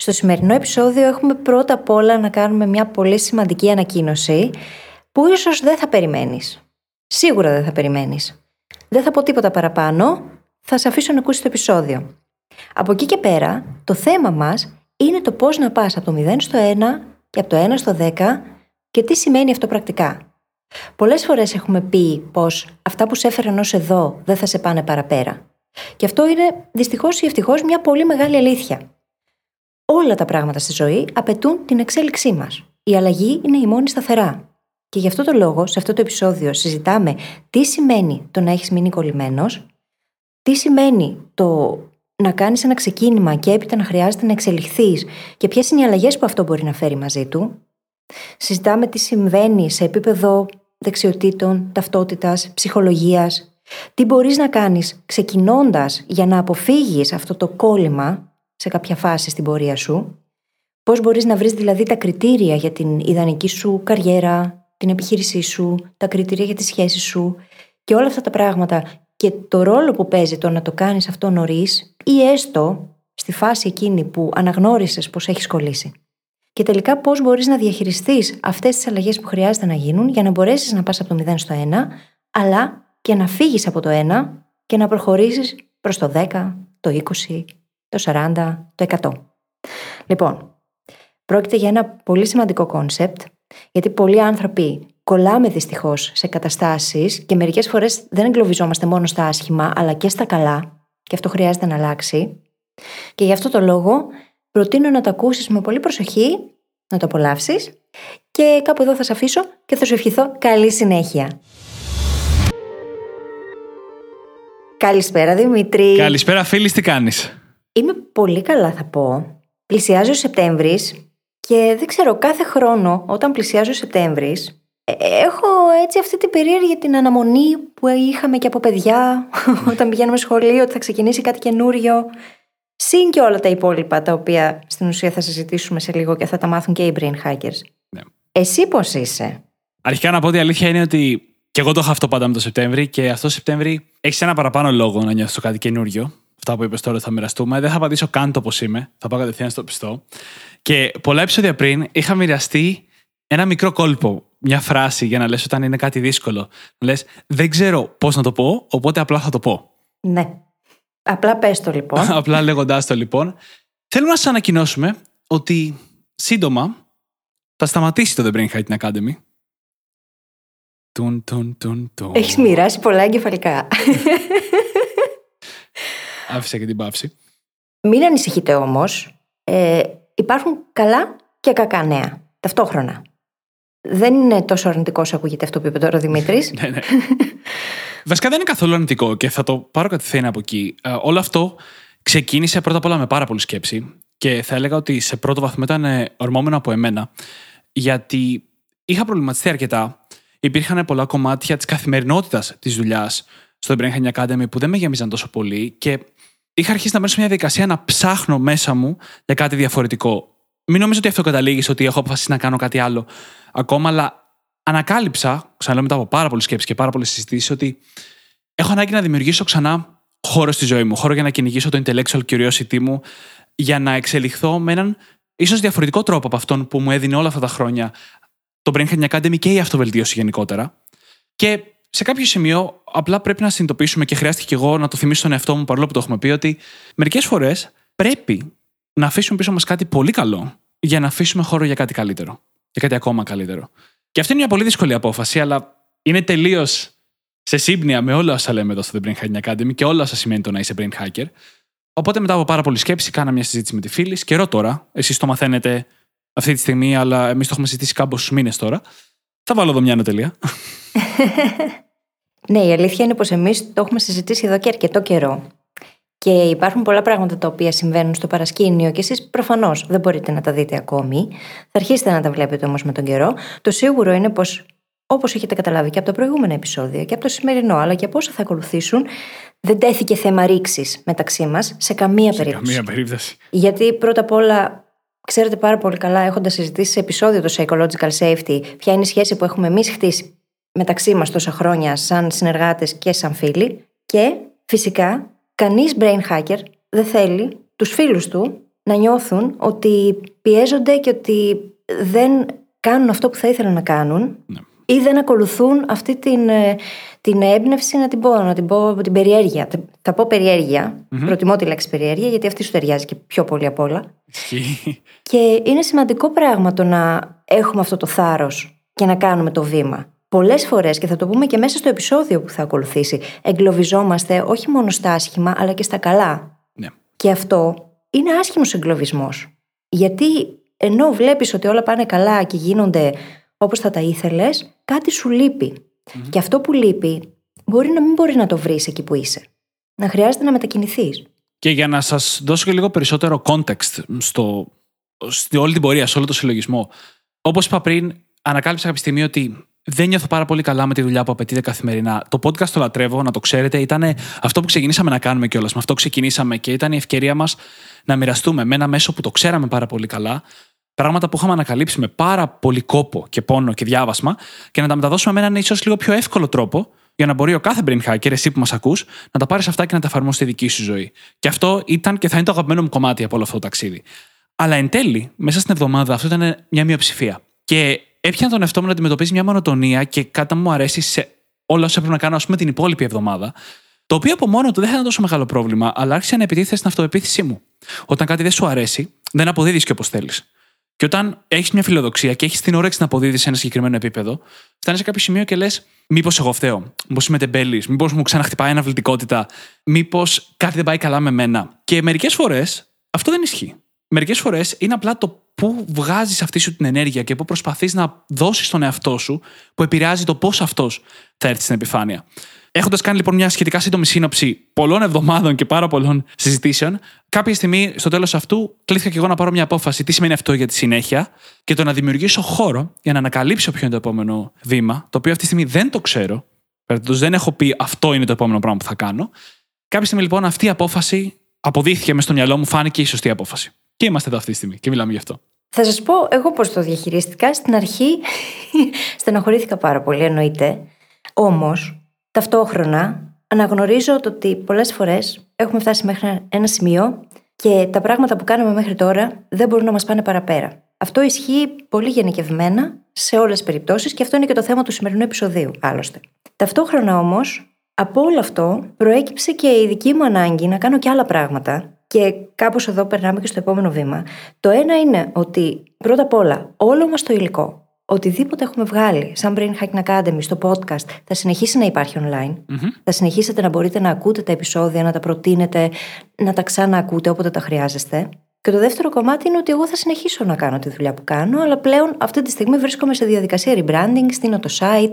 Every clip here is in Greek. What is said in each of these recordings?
Στο σημερινό επεισόδιο έχουμε πρώτα απ' όλα να κάνουμε μια πολύ σημαντική ανακοίνωση που ίσως δεν θα περιμένεις. Σίγουρα δεν θα περιμένεις. Δεν θα πω τίποτα παραπάνω, θα σε αφήσω να ακούσεις το επεισόδιο. Από εκεί και πέρα, το θέμα μας είναι το πώς να πας από το 0 στο 1 και από το 1 στο 10 και τι σημαίνει αυτό πρακτικά. Πολλές φορές έχουμε πει πως αυτά που σε έφεραν ως εδώ δεν θα σε πάνε παραπέρα. Και αυτό είναι δυστυχώς ή ευτυχώς μια πολύ μεγάλη αλήθεια. Όλα τα πράγματα στη ζωή απαιτούν την εξέλιξή μας. Η αλλαγή είναι η μόνη σταθερά. Και γι' αυτό το λόγο, σε αυτό το επεισόδιο, συζητάμε τι σημαίνει το να έχεις μείνει κολλημένος, τι σημαίνει το να κάνεις ένα ξεκίνημα και έπειτα να χρειάζεται να εξελιχθείς και ποιες είναι οι αλλαγές που αυτό μπορεί να φέρει μαζί του. Συζητάμε τι συμβαίνει σε επίπεδο δεξιοτήτων, ταυτότητας, ψυχολογίας. Τι μπορείς να κάνεις ξεκινώντας για να αποφύγεις αυτό το κόλλημα σε κάποια φάση στην πορεία σου. Πώς μπορείς να βρεις δηλαδή τα κριτήρια για την ιδανική σου καριέρα, την επιχείρησή σου, τα κριτήρια για τη σχέση σου και όλα αυτά τα πράγματα και το ρόλο που παίζει το να το κάνεις αυτό νωρίς ή έστω στη φάση εκείνη που αναγνώρισες πως έχεις κολλήσει και τελικά πώς μπορείς να διαχειριστείς αυτές τις αλλαγές που χρειάζεται να γίνουν για να μπορέσεις να πας από το 0 στο 1, αλλά και να φύγεις από το 1 και να προχωρήσεις προς το 10, το 20, το 40, το 100. Λοιπόν, πρόκειται για ένα πολύ σημαντικό concept, γιατί πολλοί άνθρωποι κολλάμε δυστυχώς σε καταστάσεις και μερικές φορές δεν εγκλωβιζόμαστε μόνο στα άσχημα, αλλά και στα καλά, και αυτό χρειάζεται να αλλάξει. Και γι' αυτό το λόγο προτείνω να το ακούσεις με πολύ προσοχή, να το απολαύσεις και κάπου εδώ θα σε αφήσω και θα σου ευχηθώ καλή συνέχεια. Καλησπέρα Δημήτρη. Καλησπέρα φίλης, τι κάνεις; Είμαι πολύ καλά θα πω. Πλησιάζει ο Σεπτέμβρης και δεν ξέρω κάθε χρόνο όταν πλησιάζει ο Σεπτέμβρης ε, έχω έτσι αυτή την περίεργη την αναμονή που είχαμε και από παιδιά όταν πηγαίνουμε σχολείο ότι θα ξεκινήσει κάτι καινούριο Συν και όλα τα υπόλοιπα τα οποία στην ουσία θα συζητήσουμε σε λίγο και θα τα μάθουν και οι brain hackers. Ναι. Εσύ πώς είσαι; Αρχικά να πω ότι η αλήθεια είναι ότι και εγώ το έχω αυτό πάντα με το Σεπτέμβρη και αυτό το Σεπτέμβρη έχει ένα παραπάνω λόγο να νιώθω κάτι καινούριο. Αυτά που είπες τώρα θα μοιραστούμε. Δεν θα απαντήσω καν το πώς είμαι. Θα πάω κατευθείαν στο πιστό. Και πολλά επεισόδια πριν είχα μοιραστεί ένα μικρό κόλπο. Μια φράση για να λες όταν είναι κάτι δύσκολο. Να λες δεν ξέρω πώς να το πω, οπότε απλά θα το πω. Ναι. Απλά πες το λοιπόν. Απλά λέγοντάς το λοιπόν. Θέλουμε να σας ανακοινώσουμε ότι σύντομα θα σταματήσει το The Brain Hacking Academy. Τουν, τουν, τουν, τουν. Έχεις μοιράσει πολλά εγκεφαλικά. Άφησα και την πάυση. Μην ανησυχείτε όμως. Ε, υπάρχουν καλά και κακά νέα. Ταυτόχρονα. Δεν είναι τόσο αρνητικό όσο ακούγεται αυτό που είπε τώρα ο Δημήτρης. ναι, ναι. Βασικά δεν είναι καθόλου αρνητικό και θα το πάρω κατευθείαν από εκεί. Ε, όλο αυτό ξεκίνησε πρώτα απ' όλα με πάρα πολύ σκέψη και θα έλεγα ότι σε πρώτο βαθμό ήταν ε, ορμόμενο από εμένα. Γιατί είχα προβληματιστεί αρκετά. Υπήρχαν πολλά κομμάτια της καθημερινότητας της δουλειάς στο The Brain Hacking Academy που δεν με γέμιζαν τόσο πολύ και είχα αρχίσει να μπαίνω σε μια διαδικασία να ψάχνω μέσα μου για κάτι διαφορετικό. Μην νομίζω ότι αυτό καταλήγει ότι έχω αποφασίσει να κάνω κάτι άλλο ακόμα, αλλά ανακάλυψα, ξαναλέω μετά από πάρα πολλές σκέψεις και πάρα πολλές συζητήσεις, ότι έχω ανάγκη να δημιουργήσω ξανά χώρο στη ζωή μου. Χώρο για να κυνηγήσω το intellectual curiosity μου, για να εξελιχθώ με έναν ίσως διαφορετικό τρόπο από αυτόν που μου έδινε όλα αυτά τα χρόνια το Brain Hacking Academy και η αυτοβελτίωση γενικότερα. Και σε κάποιο σημείο απλά πρέπει να συνειδητοποιήσουμε και χρειάστηκε και εγώ να το θυμίσω στον εαυτό μου παρόλο που το έχουμε πει ότι μερικές φορές πρέπει να αφήσουμε πίσω μας κάτι πολύ καλό για να αφήσουμε χώρο για κάτι καλύτερο. Για κάτι ακόμα καλύτερο. Και αυτή είναι μια πολύ δύσκολη απόφαση, αλλά είναι τελείως σε σύμπνοια με όλα όσα λέμε εδώ στο The Brain Hacking Academy και όλα όσα σημαίνει το να είσαι brain hacker. Οπότε μετά από πάρα πολλή σκέψη, κάνα μια συζήτηση με τη φίλη. Καιρό τώρα. Εσείς το μαθαίνετε αυτή τη στιγμή, αλλά εμείς το έχουμε συζητήσει κάμποσου μήνες τώρα. Θα βάλω εδώ μια ανατελεία. ναι, η αλήθεια είναι πως εμείς το έχουμε συζητήσει εδώ και αρκετό καιρό. Και Και υπάρχουν πολλά πράγματα τα οποία συμβαίνουν στο παρασκήνιο και εσείς προφανώς δεν μπορείτε να τα δείτε ακόμη. Θα αρχίσετε να τα βλέπετε όμως με τον καιρό. Το σίγουρο είναι πως, όπως έχετε καταλάβει και από τα προηγούμενα επεισόδια και από το σημερινό, αλλά και από όσα θα ακολουθήσουν, δεν τέθηκε θέμα ρήξης μεταξύ μας σε καμία Σε περίπτωση. καμία περίπτωση. Γιατί πρώτα απ' όλα, ξέρετε πάρα πολύ καλά, έχοντας συζητήσει σε επεισόδιο το psychological safety, ποια είναι η σχέση που έχουμε εμείς χτίσει μεταξύ μας τόσα χρόνια, σαν συνεργάτες και σαν φίλοι. Και φυσικά, κανείς brain hacker δεν θέλει τους φίλους του να νιώθουν ότι πιέζονται και ότι δεν κάνουν αυτό που θα ήθελαν να κάνουν Ναι. Ή δεν ακολουθούν αυτή την, ε, την έμπνευση, να την πω, να την πω την περιέργεια. Θα πω περιέργεια. Προτιμώ τη λέξη περιέργεια, γιατί αυτή σου ταιριάζει και πιο πολύ απ' όλα. Ισχύει. Και είναι σημαντικό πράγμα το να έχουμε αυτό το θάρρος και να κάνουμε το βήμα. Πολλές φορές, και θα το πούμε και μέσα στο επεισόδιο που θα ακολουθήσει, εγκλωβιζόμαστε όχι μόνο στα άσχημα, αλλά και στα καλά. Ναι. Και αυτό είναι άσχημος εγκλωβισμός. Γιατί ενώ βλέπεις ότι όλα πάνε καλά και γίνονται όπως θα τα ήθελες, κάτι σου λειπει Και αυτό που λείπει μπορεί να μην μπορείς να το βρεις εκεί που είσαι. Να χρειάζεται να μετακινηθείς. Και για να σας δώσω και λίγο περισσότερο context στο, στη όλη την πορεία, σε όλο το συλλογισμό. Όπως είπα πριν, ανακάλυψα κάποια στιγμή ότι δεν νιώθω πάρα πολύ καλά με τη δουλειά που απαιτείται καθημερινά. Το podcast το λατρεύω, να το ξέρετε. Ήταν αυτό που ξεκινήσαμε να κάνουμε κιόλας. Με αυτό ξεκινήσαμε και ήταν η ευκαιρία μας να μοιραστούμε με ένα μέσο που το ξέραμε πάρα πολύ καλά. Πράγματα που είχαμε ανακαλύψει με πάρα πολύ κόπο και πόνο και διάβασμα και να τα μεταδώσουμε με έναν ίσως λίγο πιο εύκολο τρόπο για να μπορεί ο κάθε brain hacker, εσύ που μας ακούς, να τα πάρεις αυτά και να τα εφαρμόσει στη δική σου ζωή. Και αυτό ήταν και θα είναι το αγαπημένο μου κομμάτι από όλο αυτό το ταξίδι. Αλλά εν τέλει, μέσα στην εβδομάδα, αυτό ήταν μια μειοψηφία. Και έπιανα τον εαυτό μου να αντιμετωπίζει μια μονοτονία και κάτι μου αρέσει σε όλα όσα έπρεπε να κάνω, ας πούμε, την υπόλοιπη εβδομάδα. Το οποίο από μόνο του δεν θα ήταν τόσο μεγάλο πρόβλημα, αλλά άρχισε να επιτίθεται στην αυτοεπίθεσή μου. Όταν κάτι δεν σου αρέσει, δεν αποδίδεις και όπως θέλεις. Και όταν έχεις μια φιλοδοξία και έχεις την όρεξη να αποδίδεις σε ένα συγκεκριμένο επίπεδο, φτάνεις σε κάποιο σημείο και λες: Μήπως εγώ φταίω, Μήπως είμαι τεμπέλης, Μήπως μου ξαναχτυπάει αναβλητικότητα, Μήπως κάτι δεν πάει καλά με μένα. Και μερικές φορές αυτό δεν ισχύει. Μερικές φορές είναι απλά το πού βγάζεις αυτή σου την ενέργεια και πού προσπαθείς να δώσεις στον εαυτό σου που επηρεάζει το πώς αυτός θα έρθει στην επιφάνεια. Έχοντας κάνει λοιπόν μια σχετικά σύντομη σύνοψη πολλών εβδομάδων και πάρα πολλών συζητήσεων, κάποια στιγμή στο τέλος αυτού κλήθηκα και εγώ να πάρω μια απόφαση τι σημαίνει αυτό για τη συνέχεια; Και το να δημιουργήσω χώρο για να ανακαλύψω ποιο είναι το επόμενο βήμα, το οποίο αυτή τη στιγμή δεν το ξέρω. Παραδείγματος, δεν έχω πει αυτό είναι το επόμενο πράγμα που θα κάνω. Κάποια στιγμή λοιπόν αυτή η απόφαση αποδείχθηκε μες στο μυαλό μου, φάνηκε η σωστή απόφαση. Και είμαστε εδώ αυτή τη στιγμή και μιλάμε γι' αυτό. Θα σας πω εγώ πώς το διαχειρίστηκα. Στην αρχή στενοχωρήθηκα πάρα πολύ, εννοείται. Όμως, ταυτόχρονα αναγνωρίζω το ότι πολλές φορές έχουμε φτάσει μέχρι ένα σημείο και τα πράγματα που κάναμε μέχρι τώρα δεν μπορούν να μας πάνε παραπέρα. Αυτό ισχύει πολύ γενικευμένα σε όλες τις περιπτώσεις και αυτό είναι και το θέμα του σημερινού επεισοδίου, άλλωστε. Ταυτόχρονα όμως, από όλο αυτό προέκυψε και η δική μου ανάγκη να κάνω και άλλα πράγματα και κάπως εδώ περνάμε και στο επόμενο βήμα. Το ένα είναι ότι πρώτα απ' όλα όλο μας το υλικό, οτιδήποτε έχουμε βγάλει σαν Brain Hacking Academy στο podcast θα συνεχίσει να υπάρχει online. Θα συνεχίσετε να μπορείτε να ακούτε τα επεισόδια, να τα προτείνετε, να τα ξαναακούτε όποτε τα χρειάζεστε. Και το δεύτερο κομμάτι είναι ότι εγώ θα συνεχίσω να κάνω τη δουλειά που κάνω, αλλά πλέον αυτή τη στιγμή βρίσκομαι σε διαδικασία rebranding, στείνω το site,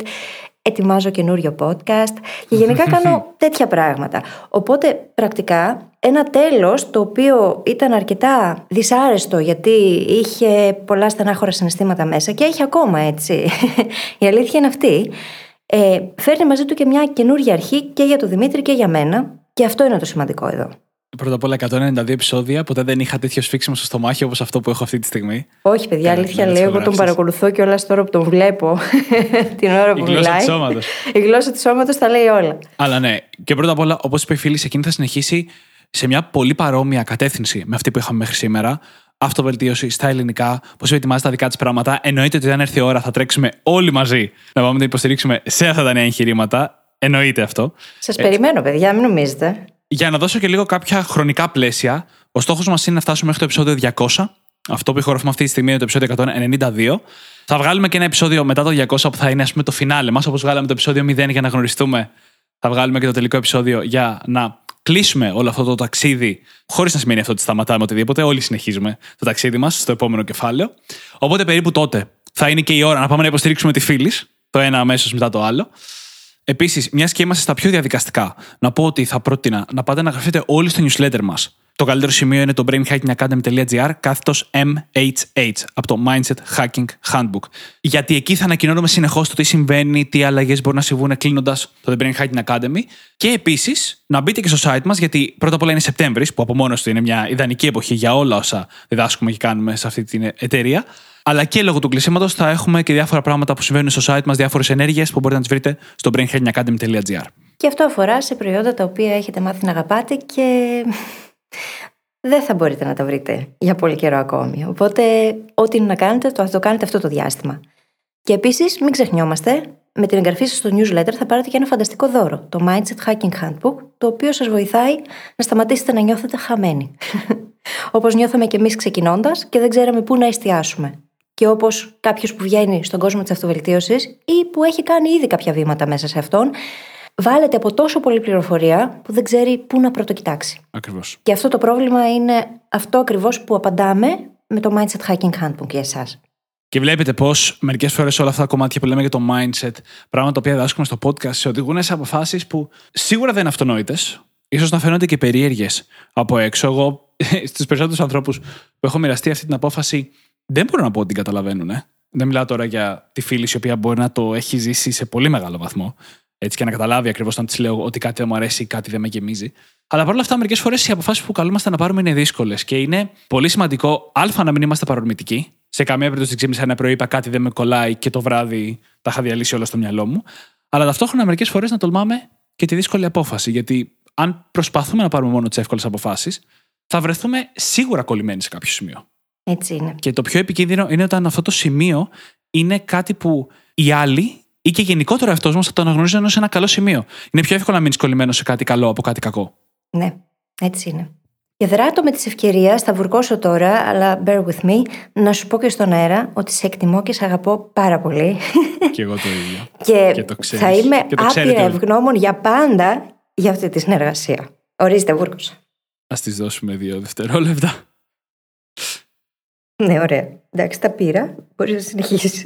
ετοιμάζω καινούριο podcast και γενικά κάνω τέτοια πράγματα. Οπότε πρακτικά ένα τέλος το οποίο ήταν αρκετά δυσάρεστο γιατί είχε πολλά στενάχωρα συναισθήματα μέσα και έχει ακόμα έτσι. Η αλήθεια είναι αυτή. Ε, φέρνει μαζί του και μια καινούργια αρχή και για τον Δημήτρη και για μένα και αυτό είναι το σημαντικό εδώ. Πρώτα απ' όλα 192 επεισόδια, ποτέ δεν είχα τέτοιο σφίξιμο στο στομάχι όπως αυτό που έχω αυτή τη στιγμή. Όχι, παιδιά, Καλά, αλήθεια ναι, λέω. Εγώ τον φωτογράφησες. παρακολουθώ και όλα τώρα που τον βλέπω την ώρα που Η γλώσσα μιλάει. του σώματος. Η γλώσσα του σώματος τα λέει όλα. Αλλά ναι, και πρώτα απ' όλα, όπως είπε η φίλη, εκείνη θα συνεχίσει σε μια πολύ παρόμοια κατεύθυνση με αυτή που είχαμε μέχρι σήμερα. Αυτοβελτίωση στα ελληνικά, πώς ετοιμάζει τα δικά της πράγματα. Εννοείται ότι όταν έρθει η ώρα θα τρέξουμε όλοι μαζί να πάμε να την υποστηρίξουμε σε αυτά τα νέα εγχειρήματα. Εννοείται αυτό. Σας περιμένω, παιδιά, μην νομίζετε. Για να δώσω και λίγο κάποια χρονικά πλαίσια, ο στόχος μας είναι να φτάσουμε μέχρι το επεισόδιο 200. Αυτό που ηχογραφούμε αυτή τη στιγμή είναι το επεισόδιο 192. Θα βγάλουμε και ένα επεισόδιο μετά το 200 που θα είναι ας πούμε, το φινάλε μας, όπως βγάλαμε το επεισόδιο 0 για να γνωριστούμε. Θα βγάλουμε και το τελικό επεισόδιο για να κλείσουμε όλο αυτό το ταξίδι, χωρίς να σημαίνει αυτό ότι σταματάμε οτιδήποτε. Όλοι συνεχίζουμε το ταξίδι μας στο επόμενο κεφάλαιο. Οπότε περίπου τότε θα είναι και η ώρα να πάμε να υποστηρίξουμε τη φίλης, το ένα αμέσως μετά το άλλο. Επίσης, μιας και είμαστε στα πιο διαδικαστικά, να πω ότι θα πρότεινα να πάτε να γραφείτε όλοι στο newsletter μας. Το καλύτερο σημείο είναι το brainhackingacademy.gr κάθετος MHH από το Mindset Hacking Handbook. Γιατί εκεί θα ανακοινώνουμε συνεχώς το τι συμβαίνει, τι αλλαγές μπορούν να συμβούν κλείνοντας το The Brain Hacking Academy. Και επίσης να μπείτε και στο site μας, γιατί πρώτα απ' όλα είναι Σεπτέμβρης, που από μόνος του είναι μια ιδανική εποχή για όλα όσα διδάσκουμε και κάνουμε σε αυτή την εταιρεία. Αλλά και λόγω του κλεισίματος θα έχουμε και διάφορα πράγματα που συμβαίνουν στο site μας, διάφορες ενέργειες που μπορείτε να τις βρείτε στο brainhackingacademy.gr. Και αυτό αφορά σε προϊόντα τα οποία έχετε μάθει να αγαπάτε και δεν θα μπορείτε να τα βρείτε για πολύ καιρό ακόμη. Οπότε, ό,τι είναι να κάνετε, το θα το κάνετε αυτό το διάστημα. Και επίσης, μην ξεχνιόμαστε, με την εγγραφή σας στο newsletter θα πάρετε και ένα φανταστικό δώρο, το Mindset Hacking Handbook, το οποίο σας βοηθάει να σταματήσετε να νιώθετε χαμένοι. Όπως νιώθαμε κι εμείς ξεκινώντας και δεν ξέραμε πού να εστιάσουμε. Και όπως κάποιος που βγαίνει στον κόσμο της αυτοβελτίωσης ή που έχει κάνει ήδη κάποια βήματα μέσα σε αυτόν, βάλετε από τόσο πολλή πληροφορία που δεν ξέρει πού να πρωτοκοιτάξει. Ακριβώς. Και αυτό το πρόβλημα είναι αυτό ακριβώς που απαντάμε με το Mindset Hacking Handbook για εσάς. Και βλέπετε πώς μερικές φορές όλα αυτά τα κομμάτια που λέμε για το mindset, πράγματα τα οποία διδάσκουμε στο podcast, σε οδηγούν σε αποφάσεις που σίγουρα δεν είναι αυτονόητες, ίσως να φαίνονται και περίεργες από έξω. Εγώ, στους περισσότερους ανθρώπους που έχω μοιραστεί αυτή την απόφαση, δεν μπορώ να πω ότι την καταλαβαίνουν. Ε. Δεν μιλάω τώρα για τη φίλη η οποία μπορεί να το έχει ζήσει σε πολύ μεγάλο βαθμό έτσι και να καταλάβει ακριβώς όταν της λέω ότι κάτι δεν μου αρέσει ή κάτι δεν με γεμίζει. Αλλά παρόλα αυτά, μερικές φορές οι αποφάσεις που καλούμαστε να πάρουμε είναι δύσκολες και είναι πολύ σημαντικό, Α, να μην είμαστε παρορμητικοί. Σε καμία περίπτωση δεν ξύπνησα ένα πρωί, είπα κάτι δεν με κολλάει και το βράδυ τα είχα διαλύσει όλα στο μυαλό μου. Αλλά ταυτόχρονα μερικές φορές να τολμάμε και τη δύσκολη απόφαση. Γιατί αν προσπαθούμε να πάρουμε μόνο τις εύκολες αποφάσεις, θα βρεθούμε σίγουρα κολλημένοι σε κάποιο σημείο. Έτσι είναι. Και το πιο επικίνδυνο είναι όταν αυτό το σημείο είναι κάτι που οι άλλοι ή και γενικότερα αυτό μας θα το αναγνωρίζει ως ένα καλό σημείο. Είναι πιο εύκολο να μείνεις κολλημένος σε κάτι καλό από κάτι κακό. Ναι, έτσι είναι. Και δράτω με τη ευκαιρία, θα βουρκώσω τώρα, αλλά bear with me, να σου πω και στον αέρα ότι σε εκτιμώ και σε αγαπώ πάρα πολύ. Και εγώ το ίδιο. και, Και το ξέρεις. θα είμαι Και το άπειρα ξέρετε όλοι. ευγνώμων για πάντα για αυτή τη συνεργασία. Ορίστε, βούρκωσα. Α της δώσουμε δύο δευτερόλεπτα. Ναι, ωραία. Εντάξει, τα πήρα. Μπορείς να συνεχίσεις.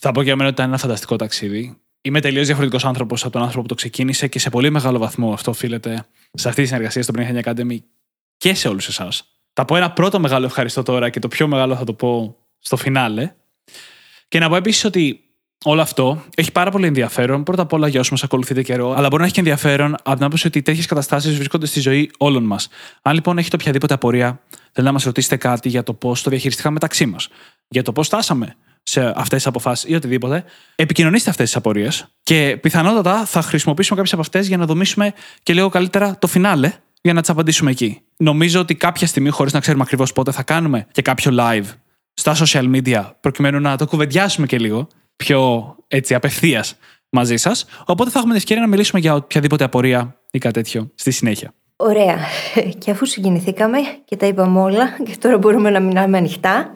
Θα πω και για μένα ότι ήταν ένα φανταστικό ταξίδι. Είμαι τελείως διαφορετικός άνθρωπος από τον άνθρωπο που το ξεκίνησε και σε πολύ μεγάλο βαθμό αυτό οφείλεται σε αυτή τη συνεργασία στο Brain Hacking Academy και σε όλους εσάς. Θα πω ένα πρώτο μεγάλο ευχαριστώ τώρα και το πιο μεγάλο θα το πω στο φινάλε. Και να πω επίσης ότι όλο αυτό έχει πάρα πολύ ενδιαφέρον. Πρώτα απ' όλα για όσους μας ακολουθείτε καιρό, αλλά μπορεί να έχει και ενδιαφέρον από την άποψη ότι τέτοιες καταστάσεις βρίσκονται στη ζωή όλων μας. Αν λοιπόν έχετε οποιαδήποτε απορία, θέλετε να μας ρωτήσετε κάτι για το πώς το διαχειριστήκαμε μεταξύ μας, για το πώς φτάσαμε σε αυτές τις αποφάσεις ή οτιδήποτε, επικοινωνήστε αυτές τις απορίες και πιθανότατα θα χρησιμοποιήσουμε κάποιες από αυτές για να δομήσουμε και λίγο καλύτερα το φινάλε για να τις απαντήσουμε εκεί. Νομίζω ότι κάποια στιγμή, χωρίς να ξέρουμε ακριβώς πότε, θα κάνουμε και κάποιο live στα social media προκειμένου να το κουβεντιάσουμε και λίγο πιο έτσι απευθείας μαζί σας. Οπότε θα έχουμε την ευκαιρία να μιλήσουμε για οποιαδήποτε απορία ή κάτι τέτοιο στη συνέχεια. Ωραία. Και αφού συγκινηθήκαμε και τα είπαμε όλα, και τώρα μπορούμε να μιλάμε ανοιχτά,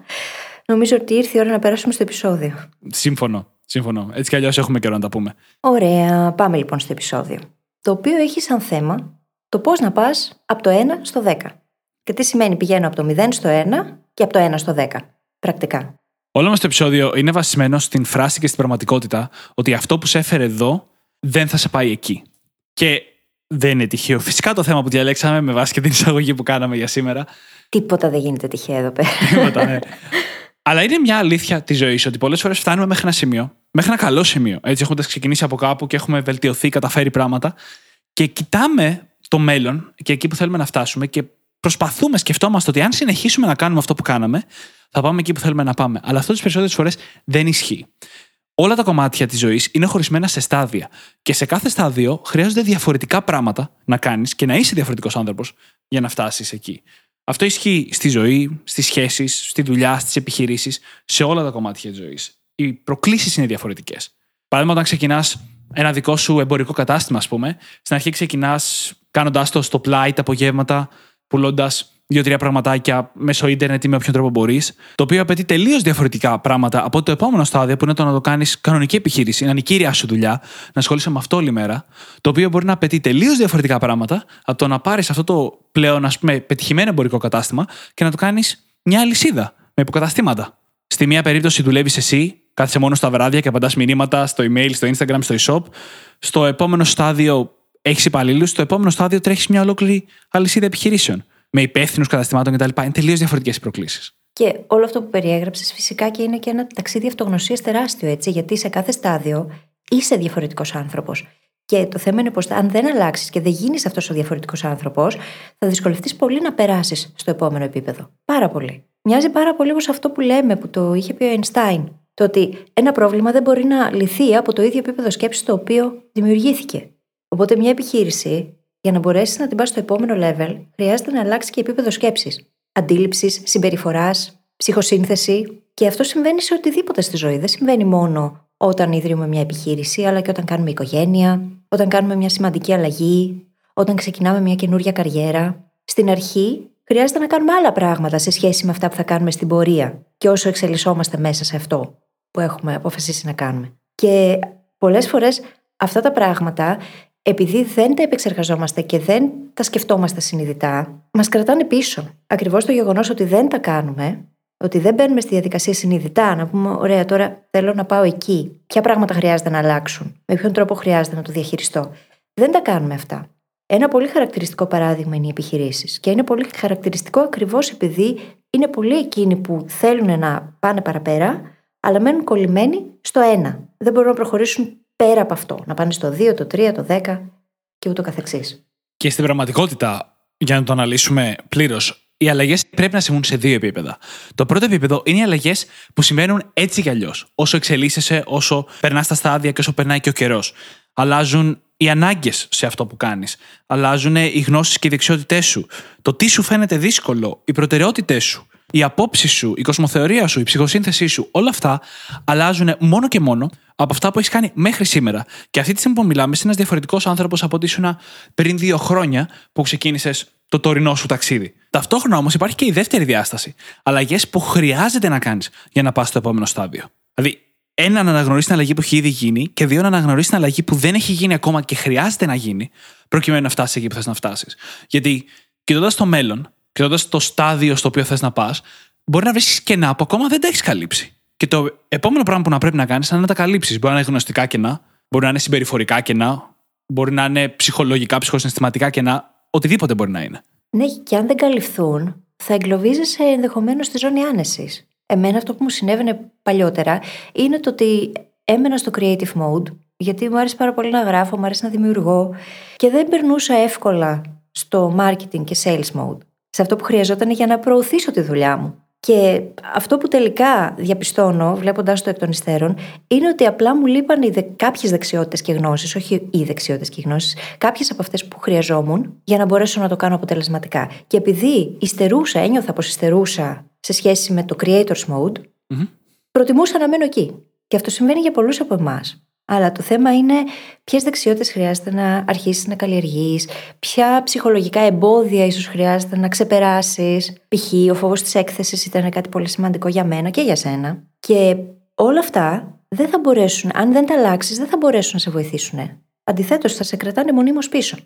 νομίζω ότι ήρθε η ώρα να περάσουμε στο επεισόδιο. Σύμφωνο. Σύμφωνο. Έτσι κι αλλιώς έχουμε καιρό να τα πούμε. Ωραία. Πάμε λοιπόν στο επεισόδιο. Το οποίο έχει σαν θέμα το πώς να πας από το 1 στο 10. Και τι σημαίνει πηγαίνω από το 0 στο 1 και από το 1 στο 10. Πρακτικά. Όλο μας το επεισόδιο είναι βασισμένο στην φράση και στην πραγματικότητα ότι αυτό που σε έφερε εδώ δεν θα σε πάει εκεί. Και δεν είναι τυχαίο. Φυσικά το θέμα που διαλέξαμε με βάση και την εισαγωγή που κάναμε για σήμερα. Τίποτα δεν γίνεται τυχαίο εδώ πέρα. Τίποτα, ναι. Αλλά είναι μια αλήθεια της ζωής ότι πολλές φορές φτάνουμε μέχρι ένα σημείο, μέχρι ένα καλό σημείο. Έτσι, έχοντας ξεκινήσει από κάπου και έχουμε βελτιωθεί, καταφέρει πράγματα. Και κοιτάμε το μέλλον και εκεί που θέλουμε να φτάσουμε και προσπαθούμε, σκεφτόμαστε ότι αν συνεχίσουμε να κάνουμε αυτό που κάναμε, θα πάμε εκεί που θέλουμε να πάμε. Αλλά αυτό τις περισσότερες φορές δεν ισχύει. Όλα τα κομμάτια της ζωής είναι χωρισμένα σε στάδια. Και σε κάθε στάδιο χρειάζονται διαφορετικά πράγματα να κάνεις και να είσαι διαφορετικός άνθρωπος για να φτάσεις εκεί. Αυτό ισχύει στη ζωή, στις σχέσεις, στη δουλειά, στις επιχειρήσεις, σε όλα τα κομμάτια της ζωής. Οι προκλήσεις είναι διαφορετικές. Παράδειγμα, όταν ξεκινάς ένα δικό σου εμπορικό κατάστημα, ας πούμε, στην αρχή ξεκινάς κάνοντάς το στο πλάι τα απογεύματα, πουλώντας δύο-τρία πραγματάκια μέσω ίντερνετ ή με όποιον τρόπο μπορείς, το οποίο απαιτεί τελείως διαφορετικά πράγματα από το επόμενο στάδιο που είναι το να το κάνεις κανονική επιχείρηση, να είναι η κύρια σου δουλειά, να ασχολείσαι με αυτό όλη μέρα, το οποίο μπορεί να απαιτεί τελείως διαφορετικά πράγματα από το να πάρεις αυτό το πλέον ας πούμε πετυχημένο εμπορικό κατάστημα και να το κάνεις μια αλυσίδα με υποκαταστήματα. Στη μία περίπτωση δουλεύεις εσύ κάθεσαι μόνος στα βράδια και απαντάς μηνύματα στο email, στο Instagram, στο e-shop. Στο επόμενο στάδιο έχεις υπαλλήλους, στο επόμενο στάδιο τρέχεις μια ολόκληρη αλυσίδα επιχειρήσεων. Με υπεύθυνους καταστημάτων κτλ. Είναι τελείως διαφορετικές οι προκλήσεις. Και όλο αυτό που περιέγραψες φυσικά και είναι και ένα ταξίδι αυτογνωσίας τεράστιο, έτσι, γιατί σε κάθε στάδιο είσαι διαφορετικός άνθρωπος. Και το θέμα είναι πως αν δεν αλλάξεις και δεν γίνεις αυτός ο διαφορετικός άνθρωπος, θα δυσκολευτείς πολύ να περάσεις στο επόμενο επίπεδο. Πάρα πολύ. Μοιάζει πάρα πολύ όπως αυτό που λέμε, που το είχε πει ο Einstein. Το ότι ένα πρόβλημα δεν μπορεί να λυθεί από το ίδιο επίπεδο σκέψης το οποίο δημιουργήθηκε. Οπότε μια επιχείρηση, για να μπορέσεις να την πας στο επόμενο level, χρειάζεται να αλλάξει και επίπεδο σκέψης. Αντίληψης, συμπεριφοράς, ψυχοσύνθεση. Και αυτό συμβαίνει σε οτιδήποτε στη ζωή. Δεν συμβαίνει μόνο όταν ιδρύουμε μια επιχείρηση, αλλά και όταν κάνουμε οικογένεια, όταν κάνουμε μια σημαντική αλλαγή, όταν ξεκινάμε μια καινούρια καριέρα. Στην αρχή χρειάζεται να κάνουμε άλλα πράγματα σε σχέση με αυτά που θα κάνουμε στην πορεία και όσο εξελισσόμαστε μέσα σε αυτό που έχουμε αποφασίσει να κάνουμε. Και πολλές φορές αυτά τα πράγματα, επειδή δεν τα επεξεργαζόμαστε και δεν τα σκεφτόμαστε συνειδητά, μας κρατάνε πίσω. Ακριβώς το γεγονός ότι δεν τα κάνουμε ότι δεν μπαίνουμε στη διαδικασία συνειδητά να πούμε: Ωραία, τώρα θέλω να πάω εκεί. Ποια πράγματα χρειάζεται να αλλάξουν, με ποιον τρόπο χρειάζεται να το διαχειριστώ; Δεν τα κάνουμε αυτά. Ένα πολύ χαρακτηριστικό παράδειγμα είναι οι επιχειρήσεις. Και είναι πολύ χαρακτηριστικό ακριβώς επειδή είναι πολλοί εκείνοι που θέλουν να πάνε παραπέρα, αλλά μένουν κολλημένοι στο ένα. Δεν μπορούν να προχωρήσουν πέρα από αυτό. Να πάνε στο 2, το 3, το 10 και ούτω καθεξής. Και στην πραγματικότητα, για να το αναλύσουμε πλήρως, οι αλλαγές πρέπει να συμβούν σε δύο επίπεδα. Το πρώτο επίπεδο είναι οι αλλαγές που συμβαίνουν έτσι κι αλλιώς. Όσο εξελίσσεσαι, όσο περνάς τα στάδια και όσο περνάει και ο καιρός. Αλλάζουν οι ανάγκες σε αυτό που κάνεις. Αλλάζουν οι γνώσεις και οι δεξιότητές σου. Το τι σου φαίνεται δύσκολο, οι προτεραιότητές σου, η απόψη σου, η κοσμοθεωρία σου, η ψυχοσύνθεσή σου, όλα αυτά αλλάζουν μόνο και μόνο από αυτά που έχεις κάνει μέχρι σήμερα. Και αυτή τη στιγμή που μιλάμε, είσαι ένας διαφορετικός άνθρωπος από ότι ήσουν πριν δύο χρόνια που ξεκίνησες το τωρινό σου ταξίδι. Ταυτόχρονα όμως υπάρχει και η δεύτερη διάσταση. Αλλαγές που χρειάζεται να κάνεις για να πας στο επόμενο στάδιο. Δηλαδή, ένα, να αναγνωρίσει την αλλαγή που έχει ήδη γίνει και δύο, να αναγνωρίσει την αλλαγή που δεν έχει γίνει ακόμα και χρειάζεται να γίνει προκειμένου να φτάσεις εκεί που θες να φτάσεις. Γιατί κοιτώντας το μέλλον, κοιτώντα το στάδιο στο οποίο θες να πας, μπορεί να βρει κενά που ακόμα δεν τα έχεις καλύψει. Και το επόμενο πράγμα που να πρέπει να κάνεις είναι να τα καλύψεις. Μπορεί να είναι γνωστικά κενά, μπορεί να είναι συμπεριφορικά κενά, μπορεί να είναι ψυχολογικά, ψυχοσυναισθηματικά κενά, οτιδήποτε μπορεί να είναι. Ναι, και αν δεν καλυφθούν, θα εγκλωβίζεσαι ενδεχομένως στη ζώνη άνεσης. Εμένα αυτό που μου συνέβαινε παλιότερα είναι το ότι έμενα στο creative mode, γιατί μου άρεσε πάρα πολύ να γράφω, μου άρεσε να δημιουργώ και δεν περνούσα εύκολα στο marketing και sales mode. Σε αυτό που χρειαζόταν για να προωθήσω τη δουλειά μου. Και αυτό που τελικά διαπιστώνω, βλέποντας το εκ των υστέρων, είναι ότι απλά μου λείπαν δε, κάποιες δεξιότητες και γνώσεις, όχι οι δεξιότητες και γνώσεις, κάποιες από αυτές που χρειαζόμουν για να μπορέσω να το κάνω αποτελεσματικά. Και επειδή υστερούσα, ένιωθα πως υστερούσα σε σχέση με το creators mode, mm προτιμούσα να μένω εκεί. Και αυτό συμβαίνει για πολλούς από εμάς. Αλλά το θέμα είναι ποιες δεξιότητες χρειάζεται να αρχίσεις να καλλιεργείς, ποια ψυχολογικά εμπόδια ίσως χρειάζεται να ξεπεράσεις. Π.χ. ο φόβος της έκθεσης ήταν κάτι πολύ σημαντικό για μένα και για σένα. Και όλα αυτά δεν θα μπορέσουν, αν δεν τα αλλάξεις, δεν θα μπορέσουν να σε βοηθήσουν. Αντιθέτως, θα σε κρατάνε μονίμως πίσω.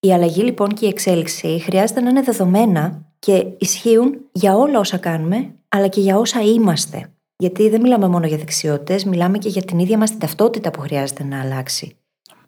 Η αλλαγή λοιπόν και η εξέλιξη χρειάζεται να είναι δεδομένα και ισχύουν για όλα όσα κάνουμε, αλλά και για όσα είμαστε. Γιατί δεν μιλάμε μόνο για δεξιότητες, μιλάμε και για την ίδια μας την ταυτότητα που χρειάζεται να αλλάξει.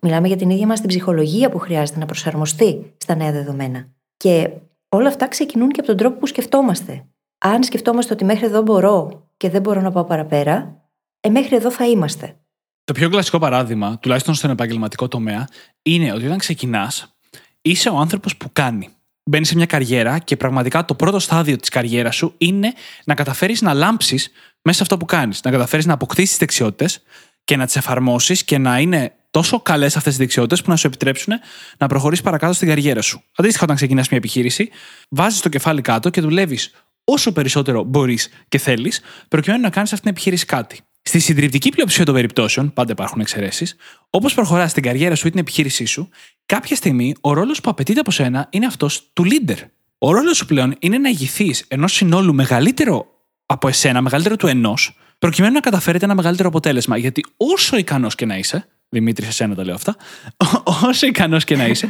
Μιλάμε για την ίδια μας την ψυχολογία που χρειάζεται να προσαρμοστεί στα νέα δεδομένα. Και όλα αυτά ξεκινούν και από τον τρόπο που σκεφτόμαστε. Αν σκεφτόμαστε ότι μέχρι εδώ μπορώ και δεν μπορώ να πάω παραπέρα, ε, μέχρι εδώ θα είμαστε. Το πιο κλασικό παράδειγμα, τουλάχιστον στον επαγγελματικό τομέα, είναι ότι όταν ξεκινάς, είσαι ο άνθρωπος που κάνει. Μπαίνεις σε μια καριέρα και πραγματικά το πρώτο στάδιο της καριέρας σου είναι να καταφέρεις να λάμψεις μέσα σε αυτό που κάνεις. Να καταφέρεις να αποκτήσεις δεξιότητες και να τις εφαρμόσεις και να είναι τόσο καλές αυτές οι δεξιότητες που να σου επιτρέψουν να προχωρήσεις παρακάτω στην καριέρα σου. Αντίστοιχα, όταν ξεκινάς μια επιχείρηση, βάζεις το κεφάλι κάτω και δουλεύεις όσο περισσότερο μπορείς και θέλεις, προκειμένου να κάνεις αυτή την επιχείρηση κάτι. Στη συντριπτική πλειοψηφία των περιπτώσεων, πάντα υπάρχουν εξαιρέσεις, όπως προχωράς στην καριέρα σου ή την επιχείρησή σου, κάποια στιγμή ο ρόλος που απαιτείται από σένα είναι αυτός του leader. Ο ρόλος σου πλέον είναι να ηγηθείς ενός συνόλου μεγαλύτερο από εσένα, μεγαλύτερο του ενός, προκειμένου να καταφέρετε ένα μεγαλύτερο αποτέλεσμα. Γιατί όσο ικανός και να είσαι, Δημήτρη, εσένα τα λέω αυτά, όσο ικανός και να είσαι,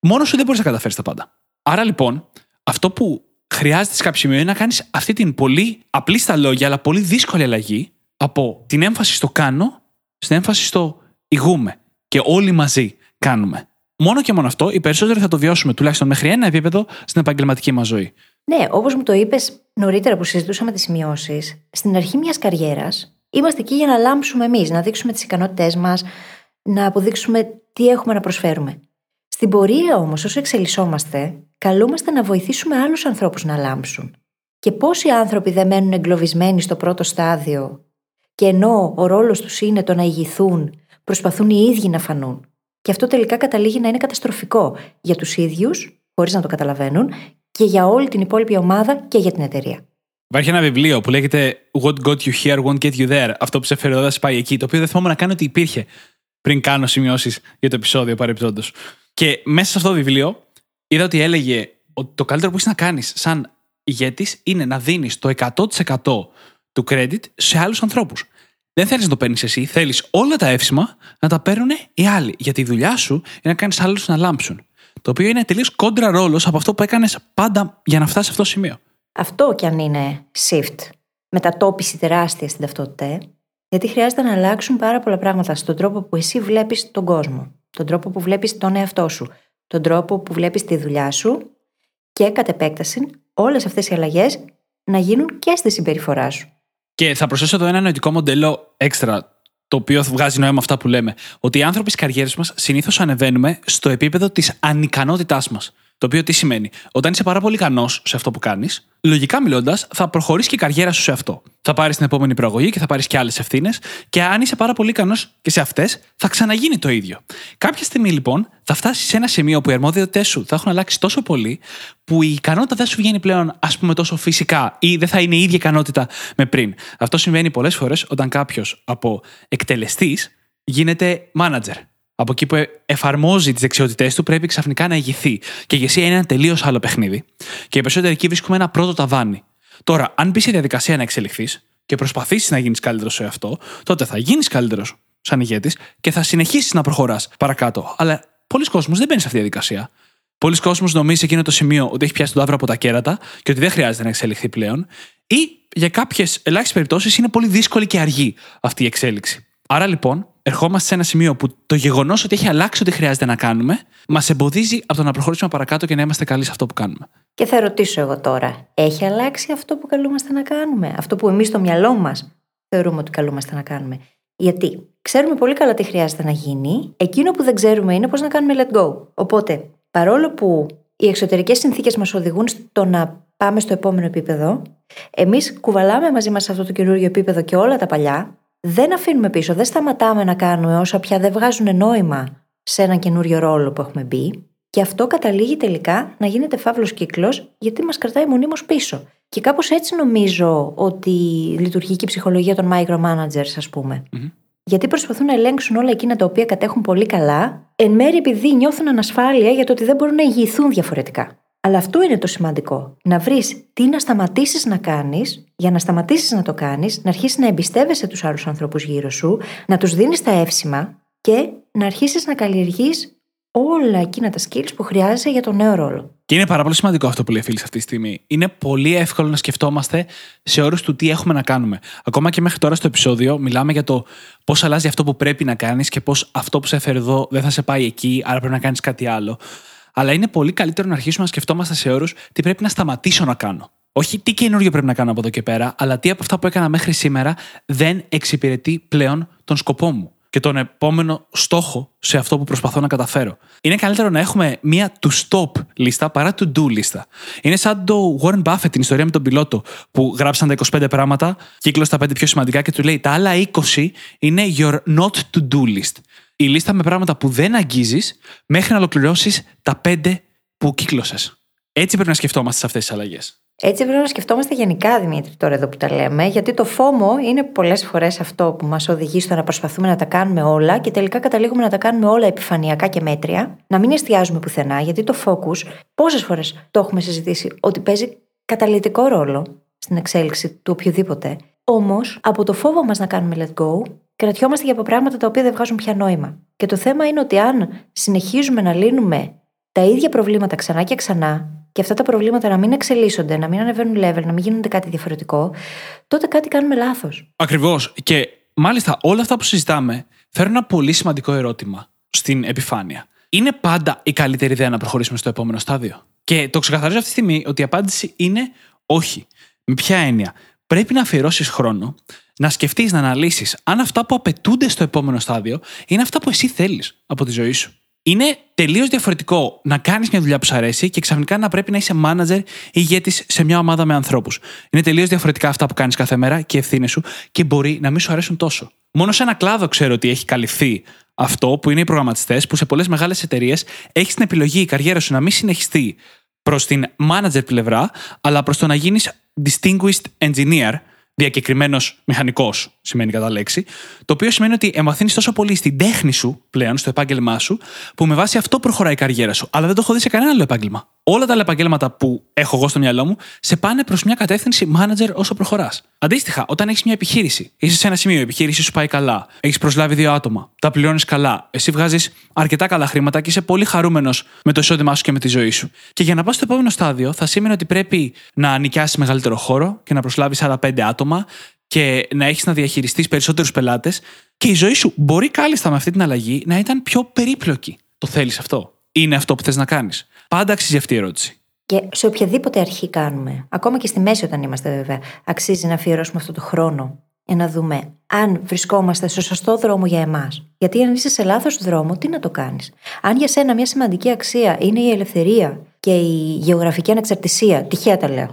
μόνος σου δεν μπορείς να καταφέρεις τα πάντα. Άρα λοιπόν, αυτό που χρειάζεται σε κάποιο σημείο είναι να κάνεις αυτή την πολύ απλή στα λόγια, αλλά πολύ δύσκολη αλλαγή από την έμφαση στο κάνω στην έμφαση στο ηγούμε. Και όλοι μαζί κάνουμε. Μόνο και μόνο αυτό, οι περισσότεροι θα το βιώσουμε τουλάχιστον μέχρι ένα επίπεδο στην επαγγελματική μας ζωή. Ναι, όπως μου το είπες νωρίτερα που συζητούσαμε τις σημειώσεις, στην αρχή μιας καριέρας είμαστε εκεί για να λάμψουμε εμείς, να δείξουμε τις ικανότητές μας, να αποδείξουμε τι έχουμε να προσφέρουμε. Στην πορεία όμως, όσο εξελισσόμαστε, καλούμαστε να βοηθήσουμε άλλους ανθρώπους να λάμψουν. Και πόσοι άνθρωποι δεν μένουν εγκλωβισμένοι στο πρώτο στάδιο, και ενώ ο ρόλος τους είναι το να ηγηθούν, προσπαθούν οι ίδιοι να φανούν. Και αυτό τελικά καταλήγει να είναι καταστροφικό για τους ίδιους, χωρίς να το καταλαβαίνουν, και για όλη την υπόλοιπη ομάδα και για την εταιρεία. Υπάρχει ένα βιβλίο που λέγεται What got you here won't get you there. Αυτό που σε έφερε εδώ, πάει εκεί. Το οποίο δεν θυμάμαι να κάνω ότι υπήρχε πριν κάνω σημειώσεις για το επεισόδιο παρεμπιπτόντως. Και μέσα σε αυτό το βιβλίο είδα ότι έλεγε ότι το καλύτερο που έχεις να κάνεις σαν ηγέτης είναι να δίνεις το 100% του credit σε άλλους ανθρώπους. Δεν θέλεις να το παίρνεις εσύ, θέλεις όλα τα εύσημα να τα παίρνουν οι άλλοι. Γιατί η δουλειά σου είναι να κάνεις άλλους να λάμψουν. Το οποίο είναι τελείως κόντρα ρόλο από αυτό που έκανες πάντα για να φτάσεις σε αυτό το σημείο. Αυτό κι αν είναι shift, μετατόπιση τεράστια στην ταυτότητα, γιατί χρειάζεται να αλλάξουν πάρα πολλά πράγματα στον τρόπο που εσύ βλέπεις τον κόσμο, τον τρόπο που βλέπεις τον εαυτό σου, τον τρόπο που βλέπεις τη δουλειά σου και κατ' επέκταση όλες αυτές οι αλλαγές να γίνουν και στη συμπεριφορά σου. Και θα προσθέσω εδώ ένα νοητικό μοντέλο έξτρα, το οποίο βγάζει νόημα αυτά που λέμε. Ότι οι άνθρωποι στις καριέρες μας συνήθως ανεβαίνουμε στο επίπεδο της ανικανότητάς μας. Το οποίο τι σημαίνει; Όταν είσαι πάρα πολύ ικανός σε αυτό που κάνεις, λογικά μιλώντας, θα προχωρήσει και η καριέρα σου σε αυτό. Θα πάρεις την επόμενη προαγωγή και θα πάρεις και άλλες ευθύνες, και αν είσαι πάρα πολύ ικανός και σε αυτές, θα ξαναγίνει το ίδιο. Κάποια στιγμή λοιπόν θα φτάσεις σε ένα σημείο που οι αρμόδιοτέ σου θα έχουν αλλάξει τόσο πολύ, που η ικανότητα δεν σου βγαίνει πλέον, ας πούμε, τόσο φυσικά ή δεν θα είναι η ίδια ικανότητα με πριν. Αυτό συμβαίνει πολλές φορές όταν κάποιος από εκτελεστής γίνεται manager από εκεί που εφαρμόζει τις δεξιότητές του, πρέπει ξαφνικά να ηγηθεί. Και η ηγεσία είναι ένα τελείως άλλο παιχνίδι. Και οι περισσότεροι εκεί βρίσκουμε ένα πρώτο ταβάνι. Τώρα, αν μπεις στη διαδικασία να εξελιχθείς και προσπαθήσεις να γίνεις καλύτερος σε αυτό, τότε θα γίνεις καλύτερος σαν ηγέτης και θα συνεχίσεις να προχωράς παρακάτω. Αλλά πολλοί κόσμοι δεν μπαίνουν σε αυτή τη διαδικασία. Πολλοί κόσμοι νομίζει σε εκείνο το σημείο ότι έχει πιάσει τον τάβρο από τα κέρατα και ότι δεν χρειάζεται να εξελιχθεί πλέον. Ή για κάποιες ελάχιστες περιπτώσεις είναι πολύ δύσκολη και αργή αυτή η εξέλιξη. Άρα λοιπόν, ερχόμαστε σε ένα σημείο που το γεγονός ότι έχει αλλάξει ό,τι χρειάζεται να κάνουμε, μας εμποδίζει από το να προχωρήσουμε παρακάτω και να είμαστε καλοί σε αυτό που κάνουμε. Και θα ρωτήσω εγώ τώρα, έχει αλλάξει αυτό που καλούμαστε να κάνουμε, αυτό που εμείς στο μυαλό μας θεωρούμε ότι καλούμαστε να κάνουμε; Γιατί ξέρουμε πολύ καλά τι χρειάζεται να γίνει, εκείνο που δεν ξέρουμε είναι πώς να κάνουμε let go. Οπότε, παρόλο που οι εξωτερικές συνθήκες μας οδηγούν στο να πάμε στο επόμενο επίπεδο, εμείς κουβαλάμε μαζί μας αυτό το καινούριο επίπεδο και όλα τα παλιά, δεν αφήνουμε πίσω, δεν σταματάμε να κάνουμε όσα πια δεν βγάζουν νόημα σε ένα καινούριο ρόλο που έχουμε μπει. Και αυτό καταλήγει τελικά να γίνεται φαύλος κύκλος, γιατί μας κρατάει μονίμως πίσω. Και κάπως έτσι νομίζω ότι λειτουργεί και η ψυχολογία των micromanagers, ας πούμε. Γιατί προσπαθούν να ελέγξουν όλα εκείνα τα οποία κατέχουν πολύ καλά, εν μέρει επειδή νιώθουν ανασφάλεια για το ότι δεν μπορούν να ηγηθούν διαφορετικά. Αλλά αυτό είναι το σημαντικό. Να βρεις τι να σταματήσεις να κάνεις, για να σταματήσεις να το κάνεις, να αρχίσεις να εμπιστεύεσαι τους άλλους ανθρώπους γύρω σου, να τους δίνεις τα εύσημα και να αρχίσεις να καλλιεργείς όλα εκείνα τα skills που χρειάζεσαι για τον νέο ρόλο. Και είναι πάρα πολύ σημαντικό αυτό που λέει φίλης αυτή τη στιγμή. Είναι πολύ εύκολο να σκεφτόμαστε σε όρους του τι έχουμε να κάνουμε. Ακόμα και μέχρι τώρα στο επεισόδιο μιλάμε για το πώς αλλάζει αυτό που πρέπει να κάνεις και πώς αυτό που σε έφερε εδώ δεν θα σε πάει εκεί, άρα πρέπει να κάνεις κάτι άλλο. Αλλά είναι πολύ καλύτερο να αρχίσουμε να σκεφτόμαστε σε όρους τι πρέπει να σταματήσω να κάνω. Όχι τι καινούριο πρέπει να κάνω από εδώ και πέρα, αλλά τι από αυτά που έκανα μέχρι σήμερα δεν εξυπηρετεί πλέον τον σκοπό μου και τον επόμενο στόχο σε αυτό που προσπαθώ να καταφέρω. Είναι καλύτερο να έχουμε μία to stop λίστα παρά to do λίστα. Είναι σαν το Warren Buffett, την ιστορία με τον πιλότο, που γράψαν τα 25 πράγματα, κύκλωσε τα 5 πιο σημαντικά και του λέει τα άλλα 20 είναι your not to do list η λίστα με πράγματα που δεν αγγίζεις μέχρι να ολοκληρώσεις τα πέντε που κύκλωσες. Έτσι πρέπει να σκεφτόμαστε σε αυτές τις αλλαγές. Έτσι πρέπει να σκεφτόμαστε γενικά, Δημήτρη, τώρα εδώ που τα λέμε, γιατί το φόμο είναι πολλές φορές αυτό που μας οδηγεί στο να προσπαθούμε να τα κάνουμε όλα και τελικά καταλήγουμε να τα κάνουμε όλα επιφανειακά και μέτρια, να μην εστιάζουμε πουθενά, γιατί το focus, πόσες φορές το έχουμε συζητήσει, ότι παίζει καταλητικό ρόλο στην εξέλιξη του οποιοδήποτε. Όμως, από το φόβο μας να κάνουμε let go, κρατιόμαστε για από πράγματα τα οποία δεν βγάζουν πια νόημα. Και το θέμα είναι ότι αν συνεχίζουμε να λύνουμε τα ίδια προβλήματα ξανά και ξανά, και αυτά τα προβλήματα να μην εξελίσσονται, να μην ανεβαίνουν level, να μην γίνονται κάτι διαφορετικό, τότε κάτι κάνουμε λάθος. Ακριβώς. Και μάλιστα όλα αυτά που συζητάμε φέρουν ένα πολύ σημαντικό ερώτημα στην επιφάνεια. Είναι πάντα η καλύτερη ιδέα να προχωρήσουμε στο επόμενο στάδιο; Και το ξεκαθαρίζω αυτή τη στιγμή ότι η απάντηση είναι όχι. Με ποια έννοια; Πρέπει να αφιερώσεις χρόνο, να σκεφτείς, να αναλύσεις αν αυτά που απαιτούνται στο επόμενο στάδιο είναι αυτά που εσύ θέλεις από τη ζωή σου. Είναι τελείως διαφορετικό να κάνεις μια δουλειά που σου αρέσει και ξαφνικά να πρέπει να είσαι manager ή ηγέτης σε μια ομάδα με ανθρώπους. Είναι τελείως διαφορετικά αυτά που κάνεις κάθε μέρα και ευθύνε σου και μπορεί να μην σου αρέσουν τόσο. Μόνο σε ένα κλάδο ξέρω ότι έχει καλυφθεί αυτό που είναι οι προγραμματιστές, που σε πολλές μεγάλες εταιρείες έχεις την επιλογή η καριέρα σου να μην συνεχιστεί προς την manager πλευρά, αλλά προς το να γίνεις distinguished engineer, διακεκριμένο μηχανικό, σημαίνει κατά λέξη, το οποίο σημαίνει ότι εμβαθύνει τόσο πολύ στην τέχνη σου πλέον, στο επάγγελμά σου, που με βάση αυτό προχωράει η καριέρα σου. Αλλά δεν το έχω δει σε κανένα άλλο επάγγελμα. Όλα τα άλλα επαγγέλματα που έχω εγώ στο μυαλό μου σε πάνε προς μια κατεύθυνση manager όσο προχωράς. Αντίστοιχα, όταν έχεις μια επιχείρηση, είσαι σε ένα σημείο, η επιχείρηση σου πάει καλά, έχεις προσλάβει δύο άτομα, τα πληρώνεις καλά, εσύ βγάζεις αρκετά καλά χρήματα και είσαι πολύ χαρούμενος με το εισόδημά σου και με τη ζωή σου. Και για να πας στο επόμενο στάδιο, θα σημαίνει ότι πρέπει να νοικιάσεις μεγαλύτερο χώρο και να προσλάβεις άλλα πέντε άτομα και να έχεις να διαχειριστείς περισσότερους πελάτες. Και η ζωή σου μπορεί κάλλιστα με αυτή την αλλαγή να ήταν πιο περίπλοκη. Το θέλεις αυτό; Είναι αυτό που θες να κάνεις; Πάντα αξίζει αυτή η ερώτηση. Και σε οποιαδήποτε αρχή κάνουμε, ακόμα και στη μέση όταν είμαστε βέβαια, αξίζει να αφιερώσουμε αυτό το χρόνο για να δούμε αν βρισκόμαστε στο σωστό δρόμο για εμάς. Γιατί αν είσαι σε λάθος δρόμο, τι να το κάνεις; Αν για σένα μια σημαντική αξία είναι η ελευθερία και η γεωγραφική ανεξαρτησία, τυχαία τα λέω.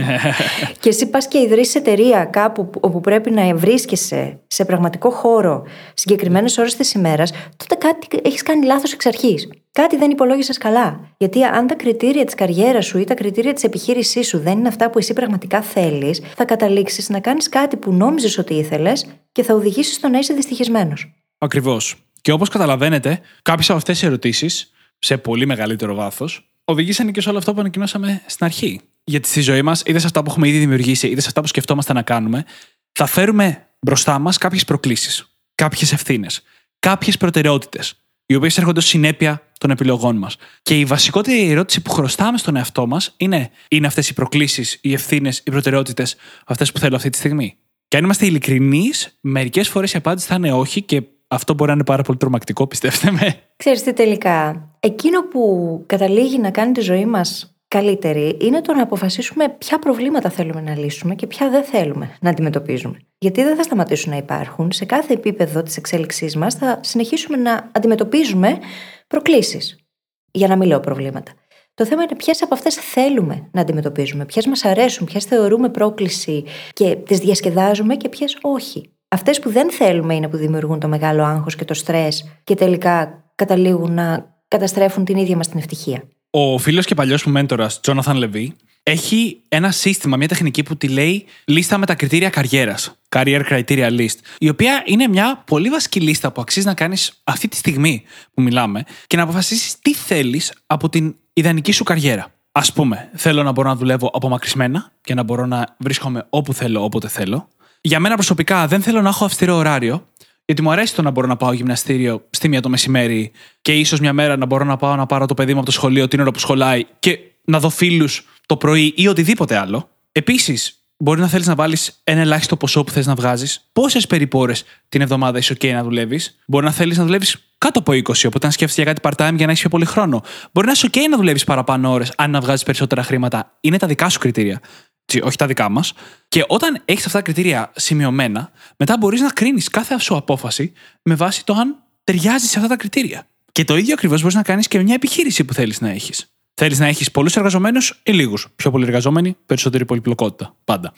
και εσύ πας και ιδρύσει εταιρεία κάπου όπου πρέπει να βρίσκεσαι σε πραγματικό χώρο συγκεκριμένες ώρες της ημέρας, τότε κάτι έχεις κάνει λάθος εξ αρχής. Κάτι δεν υπολόγισες καλά. Γιατί αν τα κριτήρια της καριέρας σου ή τα κριτήρια της επιχείρησής σου δεν είναι αυτά που εσύ πραγματικά θέλεις, θα καταλήξεις να κάνεις κάτι που νόμιζες ότι ήθελες και θα οδηγήσεις στο να είσαι δυστυχισμένος. Ακριβώς. Και όπως καταλαβαίνετε, κάποιες από αυτές οι ερωτήσεις, σε πολύ μεγαλύτερο βάθος, οδηγήσαν και σε όλο αυτό που ανακοινώσαμε στην αρχή. Γιατί στη ζωή μας, είτε σε αυτά που έχουμε ήδη δημιουργήσει, είτε σε αυτά που σκεφτόμαστε να κάνουμε, θα φέρουμε μπροστά μας κάποιες προκλήσεις, κάποιες ευθύνες, κάποιες προτεραιότητες, οι οποίες έρχονται ως συνέπεια των επιλογών μας. Και η βασικότερη ερώτηση που χρωστάμε στον εαυτό μας είναι: Είναι αυτές οι προκλήσεις, οι ευθύνες, οι προτεραιότητες αυτές που θέλω αυτή τη στιγμή; Και αν είμαστε ειλικρινείς, μερικές φορές η απάντηση θα είναι όχι και αυτό μπορεί να είναι πάρα πολύ τρομακτικό, πιστεύετε με. Ξέρεις τι τελικά, εκείνο που καταλήγει να κάνει τη ζωή μας καλύτερη είναι το να αποφασίσουμε ποια προβλήματα θέλουμε να λύσουμε και ποια δεν θέλουμε να αντιμετωπίζουμε. Γιατί δεν θα σταματήσουν να υπάρχουν. Σε κάθε επίπεδο της εξέλιξής μας θα συνεχίσουμε να αντιμετωπίζουμε προκλήσεις. Για να μην λέω προβλήματα. Το θέμα είναι ποιες από αυτές θέλουμε να αντιμετωπίζουμε, ποιες μας αρέσουν, ποιες θεωρούμε πρόκληση και τις διασκεδάζουμε και ποιες όχι. Αυτές που δεν θέλουμε είναι που δημιουργούν το μεγάλο άγχος και το στρες και τελικά καταλήγουν να καταστρέφουν την ίδια μας την ευτυχία. Ο φίλος και παλιός μου μέντορας, Τζόναθαν Λεβί, έχει ένα σύστημα, μια τεχνική που τη λέει λίστα με τα κριτήρια καριέρας. Career Criteria List. Η οποία είναι μια πολύ βασική λίστα που αξίζει να κάνεις αυτή τη στιγμή που μιλάμε και να αποφασίσεις τι θέλεις από την ιδανική σου καριέρα. Α πούμε, θέλω να μπορώ να δουλεύω απομακρυσμένα και να μπορώ να βρίσκομαι όπου θέλω, όποτε θέλω. Για μένα προσωπικά δεν θέλω να έχω αυστηρό ωράριο, γιατί μου αρέσει το να μπορώ να πάω γυμναστήριο στη μία το μεσημέρι και ίσως μια μέρα να μπορώ να πάω να πάρω το παιδί μου από το σχολείο την ώρα που σχολάει και να δω φίλους το πρωί ή οτιδήποτε άλλο. Επίσης, μπορεί να θέλεις να βάλεις ένα ελάχιστο ποσό που θες να βγάζεις. Πόσες περιπόρε την εβδομάδα είσαι OK να δουλεύεις. Μπορεί να θέλεις να δουλεύεις κάτω από 20, οπότε να σκέφτεσαι για κάτι part-time για να έχεις πιο πολύ χρόνο. Μπορεί να είσαι OK να δουλεύεις παραπάνω ώρες αν να βγάζεις περισσότερα χρήματα. Είναι τα δικά σου κριτήρια όχι τα δικά μας. Και όταν έχεις αυτά τα κριτήρια σημειωμένα, μετά μπορείς να κρίνεις κάθε σου απόφαση με βάση το αν ταιριάζει σε αυτά τα κριτήρια. Και το ίδιο ακριβώς μπορείς να κάνεις και μια επιχείρηση που θέλεις να έχεις. Θέλεις να έχεις πολλούς εργαζομένους ή λίγους; Πιο πολλοί εργαζόμενοι, περισσότερη πολυπλοκότητα. Πάντα.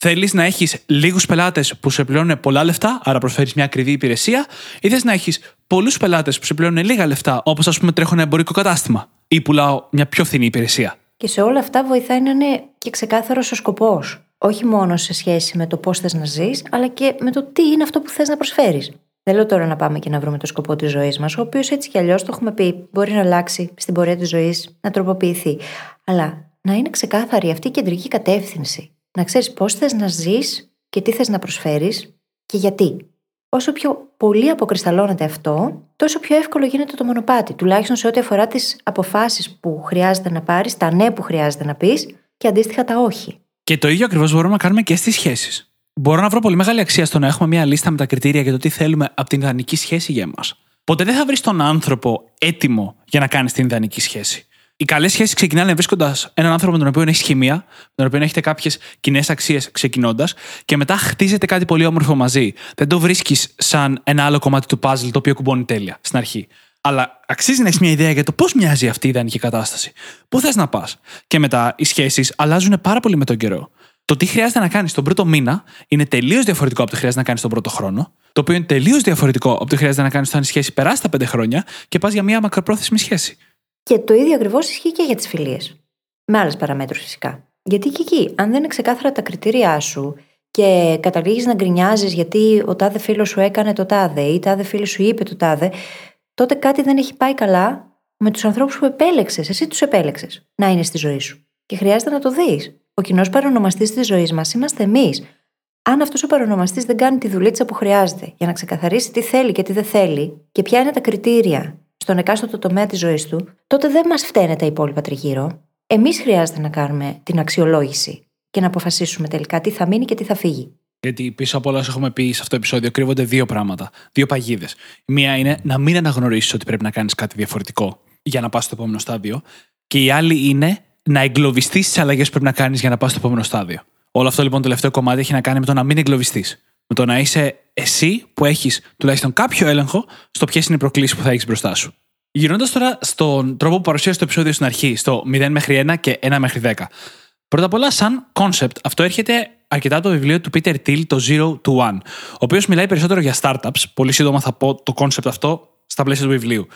Θέλεις να έχεις λίγους πελάτες που σε πληρώνουν πολλά λεφτά, άρα προσφέρεις μια ακριβή υπηρεσία, ή θες να έχεις πολλούς πελάτες που σε πληρώνουν λίγα λεφτά, όπως ας πούμε τρέχω ένα εμπορικό κατάστημα, ή πουλάω μια πιο φθηνή υπηρεσία; Και σε όλα αυτά βοηθάει να είναι και ξεκάθαρος ο σκοπός. Όχι μόνο σε σχέση με το πώς θες να ζεις, αλλά και με το τι είναι αυτό που θες να προσφέρεις. Δεν λέω τώρα να πάμε και να βρούμε το σκοπό της ζωής μας, ο οποίος έτσι κι αλλιώς το έχουμε πει, μπορεί να αλλάξει στην πορεία της ζωής, να τροποποιηθεί. Αλλά να είναι ξεκάθαρη αυτή η κεντρική κατεύθυνση. Να ξέρεις πώς θες να ζεις και τι θες να προσφέρεις και γιατί. όσο πιο πολύ αποκρισταλώνεται αυτό, τόσο πιο εύκολο γίνεται το μονοπάτι. Τουλάχιστον σε ό,τι αφορά τις αποφάσεις που χρειάζεται να πάρεις, τα ναι που χρειάζεται να πεις και αντίστοιχα τα όχι. Και το ίδιο ακριβώς μπορούμε να κάνουμε και στις σχέσεις. Μπορώ να βρω πολύ μεγάλη αξία στο να έχουμε μια λίστα με τα κριτήρια για το τι θέλουμε από την ιδανική σχέση για εμάς. Ποτέ δεν θα βρεις τον άνθρωπο έτοιμο για να κάνει την ιδανική σχέση. Οι καλές σχέσεις ξεκινάνε βρίσκοντας έναν άνθρωπο με τον οποίο έχεις χημεία, με τον οποίο έχετε κάποιες κοινές αξίες ξεκινώντας και μετά χτίζετε κάτι πολύ όμορφο μαζί. Δεν το βρίσκεις σαν ένα άλλο κομμάτι του puzzle το οποίο κουμπώνει τέλεια στην αρχή. Αλλά αξίζει να έχεις μια ιδέα για το πώς μοιάζει αυτή η ιδανική κατάσταση. Πού θες να πας. Και μετά οι σχέσεις αλλάζουν πάρα πολύ με τον καιρό. Το τι χρειάζεται να κάνεις τον πρώτο μήνα είναι τελείως διαφορετικό από το τι χρειάζεται να κάνεις τον πρώτο χρόνο. Το οποίο είναι τελείως διαφορετικό από το τι χρειάζεται να κάνεις όταν η σχέση περάσει τα πέντε χρόνια και πας για μια μακροπρόθεσμη σχέση. Και το ίδιο ακριβώς ισχύει και για τις φιλίες. Με άλλες παραμέτρους φυσικά. Γιατί και εκεί, αν δεν είναι ξεκάθαρα τα κριτήριά σου και καταλήγεις να γκρινιάζεις γιατί ο τάδε φίλος σου έκανε το τάδε ή τάδε φίλο σου είπε το τάδε, τότε κάτι δεν έχει πάει καλά με τους ανθρώπους που επέλεξες. Εσύ τους επέλεξες να είναι στη ζωή σου. Και χρειάζεται να το δεις. Ο κοινός παρονομαστής της ζωής μας είμαστε εμείς. Αν αυτός ο παρονομαστής δεν κάνει τη δουλίτσα που χρειάζεται για να ξεκαθαρίσει τι θέλει και τι δεν θέλει και ποια είναι τα κριτήρια στον εκάστοτε τομέα της ζωής του, τότε δεν μας φταίνε τα υπόλοιπα τριγύρω. Εμείς χρειάζεται να κάνουμε την αξιολόγηση και να αποφασίσουμε τελικά τι θα μείνει και τι θα φύγει. Γιατί πίσω από όλα όσα έχουμε πει σε αυτό το επεισόδιο κρύβονται δύο πράγματα, δύο παγίδες. Μία είναι να μην αναγνωρίσεις ότι πρέπει να κάνεις κάτι διαφορετικό για να πας στο επόμενο στάδιο. Και η άλλη είναι να εγκλωβιστείς τι αλλαγές που πρέπει να κάνεις για να πας στο επόμενο στάδιο. Όλο αυτό λοιπόν το τελευταίο κομμάτι έχει να κάνει με το να μην εγκλωβιστείς. Με το να είσαι εσύ που έχεις τουλάχιστον κάποιο έλεγχο στο ποιες είναι οι προκλήσεις που θα έχεις μπροστά σου. Γυρνώντας τώρα στον τρόπο που παρουσίασε το επεισόδιο στην αρχή, στο 0 μέχρι 1 και 1 μέχρι 10. Πρώτα απ' όλα, σαν concept, αυτό έρχεται αρκετά από το βιβλίο του Peter Thiel, το Zero to One, ο οποίος μιλάει περισσότερο για startups. Πολύ σύντομα θα πω το concept αυτό στα πλαίσια του βιβλίου.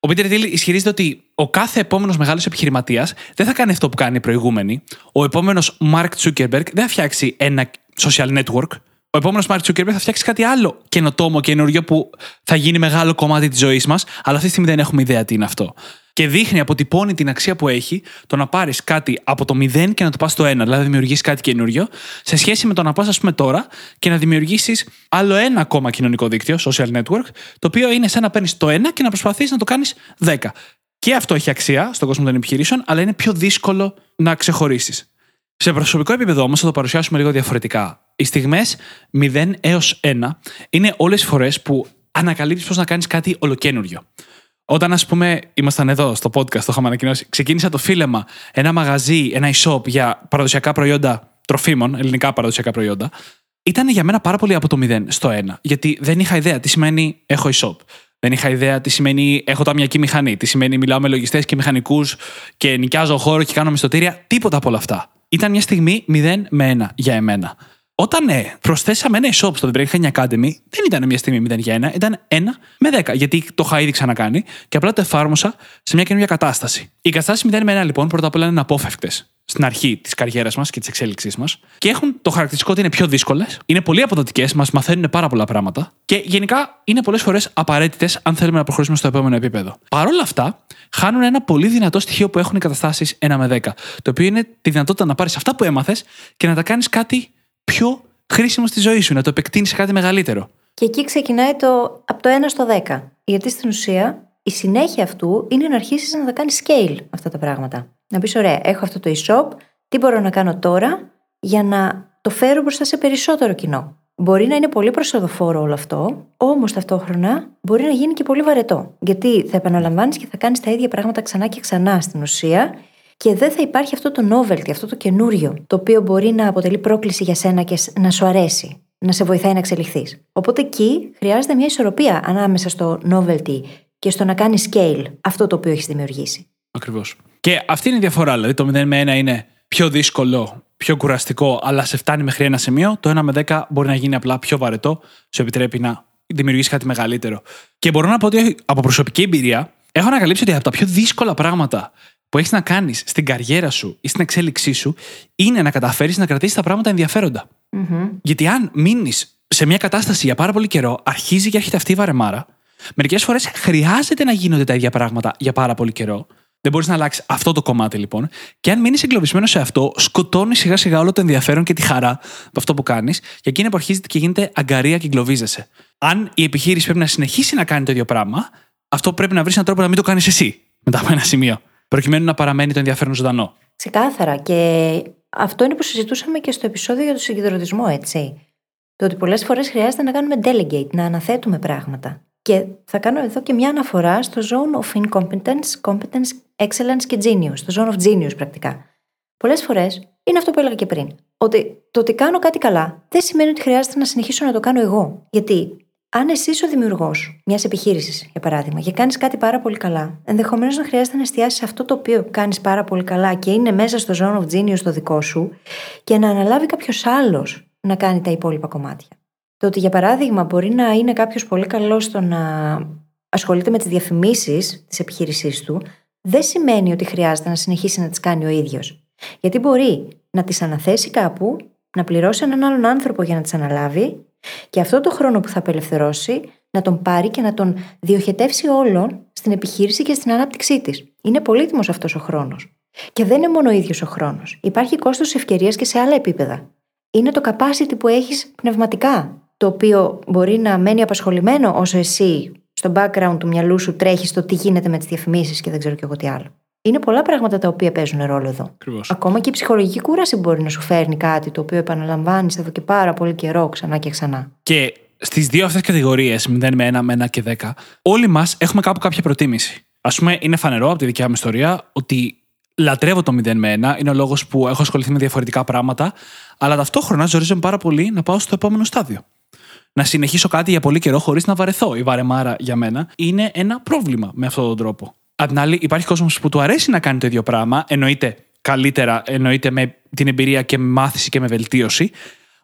Ο Peter Thiel ισχυρίζεται ότι ο κάθε επόμενος μεγάλος επιχειρηματίας δεν θα κάνει αυτό που κάνει οι προηγούμενοι. Ο επόμενος Mark Zuckerberg δεν θα φτιάξει ένα social network, ο επόμενος Μάρκ Τσούκερμπερ θα φτιάξει κάτι άλλο καινοτόμο, καινούριο που θα γίνει μεγάλο κομμάτι της ζωής μας, αλλά αυτή τη στιγμή δεν έχουμε ιδέα τι είναι αυτό. Και δείχνει, αποτυπώνει την αξία που έχει το να πάρεις κάτι από το 0 και να το πας στο 1, δηλαδή να δημιουργήσεις κάτι καινούριο, σε σχέση με το να πας, ας πούμε, τώρα και να δημιουργήσεις άλλο ένα ακόμα κοινωνικό δίκτυο, social network, το οποίο είναι σαν να παίρνεις το 1 και να προσπαθείς να το κάνεις 10. Και αυτό έχει αξία στον κόσμο των επιχειρήσεων, αλλά είναι πιο δύσκολο να ξεχωρίσεις. Σε προσωπικό επίπεδο όμως θα το παρουσιάσουμε λίγο διαφορετικά. Οι στιγμές 0 έως 1 είναι όλες οι φορές που ανακαλύπτεις πώς να κάνεις κάτι ολοκένουργιο. Όταν, ας πούμε, ήμασταν εδώ στο podcast, το είχαμε ανακοινώσει, ξεκίνησα το φίλεμα, ένα μαγαζί, ένα e-shop για παραδοσιακά προϊόντα τροφίμων, ελληνικά παραδοσιακά προϊόντα, ήταν για μένα πάρα πολύ από το 0 στο 1. Γιατί δεν είχα ιδέα τι σημαίνει έχω e-shop. Δεν είχα ιδέα τι σημαίνει έχω ταμιακή μηχανή, τι σημαίνει μιλάω με λογιστές και μηχανικούς και νοικιάζω χώρο και κάνω μισθωτήρια. Τίποτα από όλα αυτά ήταν μια στιγμή 0 με 1 για εμένα. Όταν ναι, προσθέσαμε ένα e-shop στο The Brain Academy, δεν ήταν μια στιγμή 0 για 1, ήταν 1 με 10, γιατί το είχα ήδη ξανακάνει και απλά το εφάρμοσα σε μια καινούργια κατάσταση. Οι κατάσταση 0 με 1 λοιπόν πρώτα απ' όλα είναι απόφευκτες στην αρχή της καριέρας μας και της εξέλιξής μας και έχουν το χαρακτηριστικό ότι είναι πιο δύσκολες, είναι πολύ αποδοτικές, μας μαθαίνουν πάρα πολλά πράγματα και γενικά είναι πολλές φορές απαραίτητες αν θέλουμε να προχωρήσουμε στο επόμενο επίπεδο. Παρ' όλα αυτά, χάνουν ένα πολύ δυνατό στοιχείο που έχουν οι καταστάσεις 1 με 10, το οποίο είναι τη δυνατότητα να πάρεις αυτά που έμαθες και να τα κάνεις κάτι πιο χρήσιμο στη ζωή σου, να το επεκτείνεις σε κάτι μεγαλύτερο. Και εκεί ξεκινάει το από το 1 στο 10. Γιατί στην ουσία η συνέχεια αυτού είναι να αρχίσεις να τα κάνεις scale αυτά τα πράγματα. Να πεις: Ωραία, έχω αυτό το e-shop, τι μπορώ να κάνω τώρα για να το φέρω μπροστά σε περισσότερο κοινό. Μπορεί να είναι πολύ προσοδοφόρο όλο αυτό, όμως ταυτόχρονα μπορεί να γίνει και πολύ βαρετό. Γιατί θα επαναλαμβάνεις και θα κάνεις τα ίδια πράγματα ξανά και ξανά στην ουσία και δεν θα υπάρχει αυτό το novelty, αυτό το καινούριο, το οποίο μπορεί να αποτελεί πρόκληση για σένα και να σου αρέσει, να σε βοηθάει να εξελιχθείς. Οπότε εκεί χρειάζεται μια ισορροπία ανάμεσα στο novelty και στο να κάνεις scale αυτό το οποίο έχεις δημιουργήσει. Ακριβώς. Και αυτή είναι η διαφορά. Δηλαδή το 0 με 1 είναι πιο δύσκολο, πιο κουραστικό, αλλά σε φτάνει μέχρι ένα σημείο. Το 1 με 10 μπορεί να γίνει απλά πιο βαρετό, σου επιτρέπει να δημιουργήσεις κάτι μεγαλύτερο. Και μπορώ να πω ότι από προσωπική εμπειρία έχω ανακαλύψει ότι από τα πιο δύσκολα πράγματα που έχεις να κάνεις στην καριέρα σου ή στην εξέλιξή σου είναι να καταφέρεις να κρατήσεις τα πράγματα Γιατί αν μείνεις σε μια κατάσταση για πάρα πολύ καιρό, αρχίζει και έρχεται αυτή η βαρεμάρα. Μερικές φορές χρειάζεται να γίνονται τα ίδια πράγματα για πάρα πολύ καιρό. Δεν μπορείς να αλλάξεις αυτό το κομμάτι λοιπόν. Και αν μείνεις εγκλωβισμένος σε αυτό, σκοτώνεις σιγά σιγά όλο το ενδιαφέρον και τη χαρά από αυτό που κάνεις, και εκείνη που αρχίζει και γίνεται αγκαρία και εγκλωβίζεσαι. Αν η επιχείρηση πρέπει να συνεχίσει να κάνει το ίδιο πράγμα, αυτό πρέπει να βρεις έναν τρόπο να μην το κάνεις εσύ μετά από ένα σημείο. Προκειμένου να παραμένει το ενδιαφέρον ζωντανό. Ξεκάθαρα. Και αυτό είναι που συζητούσαμε και στο επεισόδιο για το συγκεντρωτισμό, έτσι. Το ότι πολλές φορές χρειάζεται να κάνουμε delegate, να αναθέτουμε πράγματα. Και θα κάνω εδώ και μια αναφορά στο zone of incompetence, competence, excellence και genius, το zone of genius πρακτικά. Πολλές φορές είναι αυτό που έλεγα και πριν. Ότι το ότι κάνω κάτι καλά δεν σημαίνει ότι χρειάζεται να συνεχίσω να το κάνω εγώ. Γιατί αν εσύ είσαι ο δημιουργός μιας επιχείρησης, για παράδειγμα, και κάνεις κάτι πάρα πολύ καλά, ενδεχομένως να χρειάζεται να εστιάσεις αυτό το οποίο κάνεις πάρα πολύ καλά και είναι μέσα στο zone of genius το δικό σου και να αναλάβει κάποιος άλλος να κάνει τα υπόλοιπα κομμάτια. Το ότι, για παράδειγμα, μπορεί να είναι κάποιος πολύ καλός στο να ασχολείται με τις διαφημίσεις της επιχείρησής του, δεν σημαίνει ότι χρειάζεται να συνεχίσει να τις κάνει ο ίδιος. Γιατί μπορεί να τις αναθέσει κάπου, να πληρώσει έναν άλλον άνθρωπο για να τις αναλάβει και αυτό το χρόνο που θα απελευθερώσει να τον πάρει και να τον διοχετεύσει όλων στην επιχείρηση και στην ανάπτυξή της. Είναι πολύτιμος αυτός ο χρόνος. Και δεν είναι μόνο ο ίδιος ο χρόνος. Υπάρχει κόστος ευκαιρίας και σε άλλα επίπεδα. Είναι το capacity που έχεις πνευματικά, το οποίο μπορεί να μένει απασχολημένο όσο εσύ στο background του μυαλού σου τρέχεις στο τι γίνεται με τις διαφημίσεις και δεν ξέρω κι εγώ τι άλλο. Είναι πολλά πράγματα τα οποία παίζουν ρόλο εδώ. Ακριβώς. Ακόμα και η ψυχολογική κούραση μπορεί να σου φέρνει κάτι το οποίο επαναλαμβάνεις εδώ και πάρα πολύ καιρό ξανά και ξανά. Και στις δύο αυτές κατηγορίες, 0 με 1, με 1 και 10, όλοι μας έχουμε κάπου κάποια προτίμηση. Α πούμε, είναι φανερό από τη δικιά μου ιστορία ότι λατρεύω το 0 με 1. Είναι ο λόγος που έχω ασχοληθεί με διαφορετικά πράγματα, αλλά ταυτόχρονα ζορίζομαι πάρα πολύ να πάω στο επόμενο στάδιο. Να συνεχίσω κάτι για πολύ καιρό χωρίς να βαρεθώ. Η βαρεμάρα για μένα είναι ένα πρόβλημα με αυτόν τον τρόπο. Απ' την άλλη, υπάρχει κόσμος που του αρέσει να κάνει το ίδιο πράγμα, εννοείται καλύτερα, εννοείται με την εμπειρία και με μάθηση και με βελτίωση,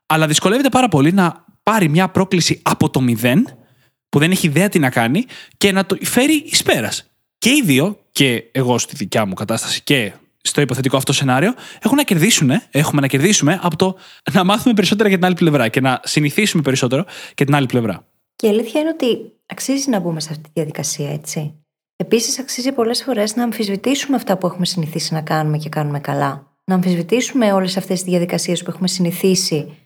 αλλά δυσκολεύεται πάρα πολύ να πάρει μια πρόκληση από το μηδέν, που δεν έχει ιδέα τι να κάνει, και να το φέρει εις πέρας. Και οι δύο, και εγώ στη δικιά μου κατάσταση και στο υποθετικό αυτό σενάριο, έχουν να κερδίσουν, έχουμε να κερδίσουμε από το να μάθουμε περισσότερα για την άλλη πλευρά και να συνηθίσουμε περισσότερο και την άλλη πλευρά. Και η αλήθεια είναι ότι αξίζει να μπούμε σε αυτή τη διαδικασία, έτσι. Επίσης, αξίζει πολλές φορές να αμφισβητήσουμε αυτά που έχουμε συνηθίσει να κάνουμε και κάνουμε καλά. Να αμφισβητήσουμε όλες αυτές τις διαδικασίες που έχουμε συνηθίσει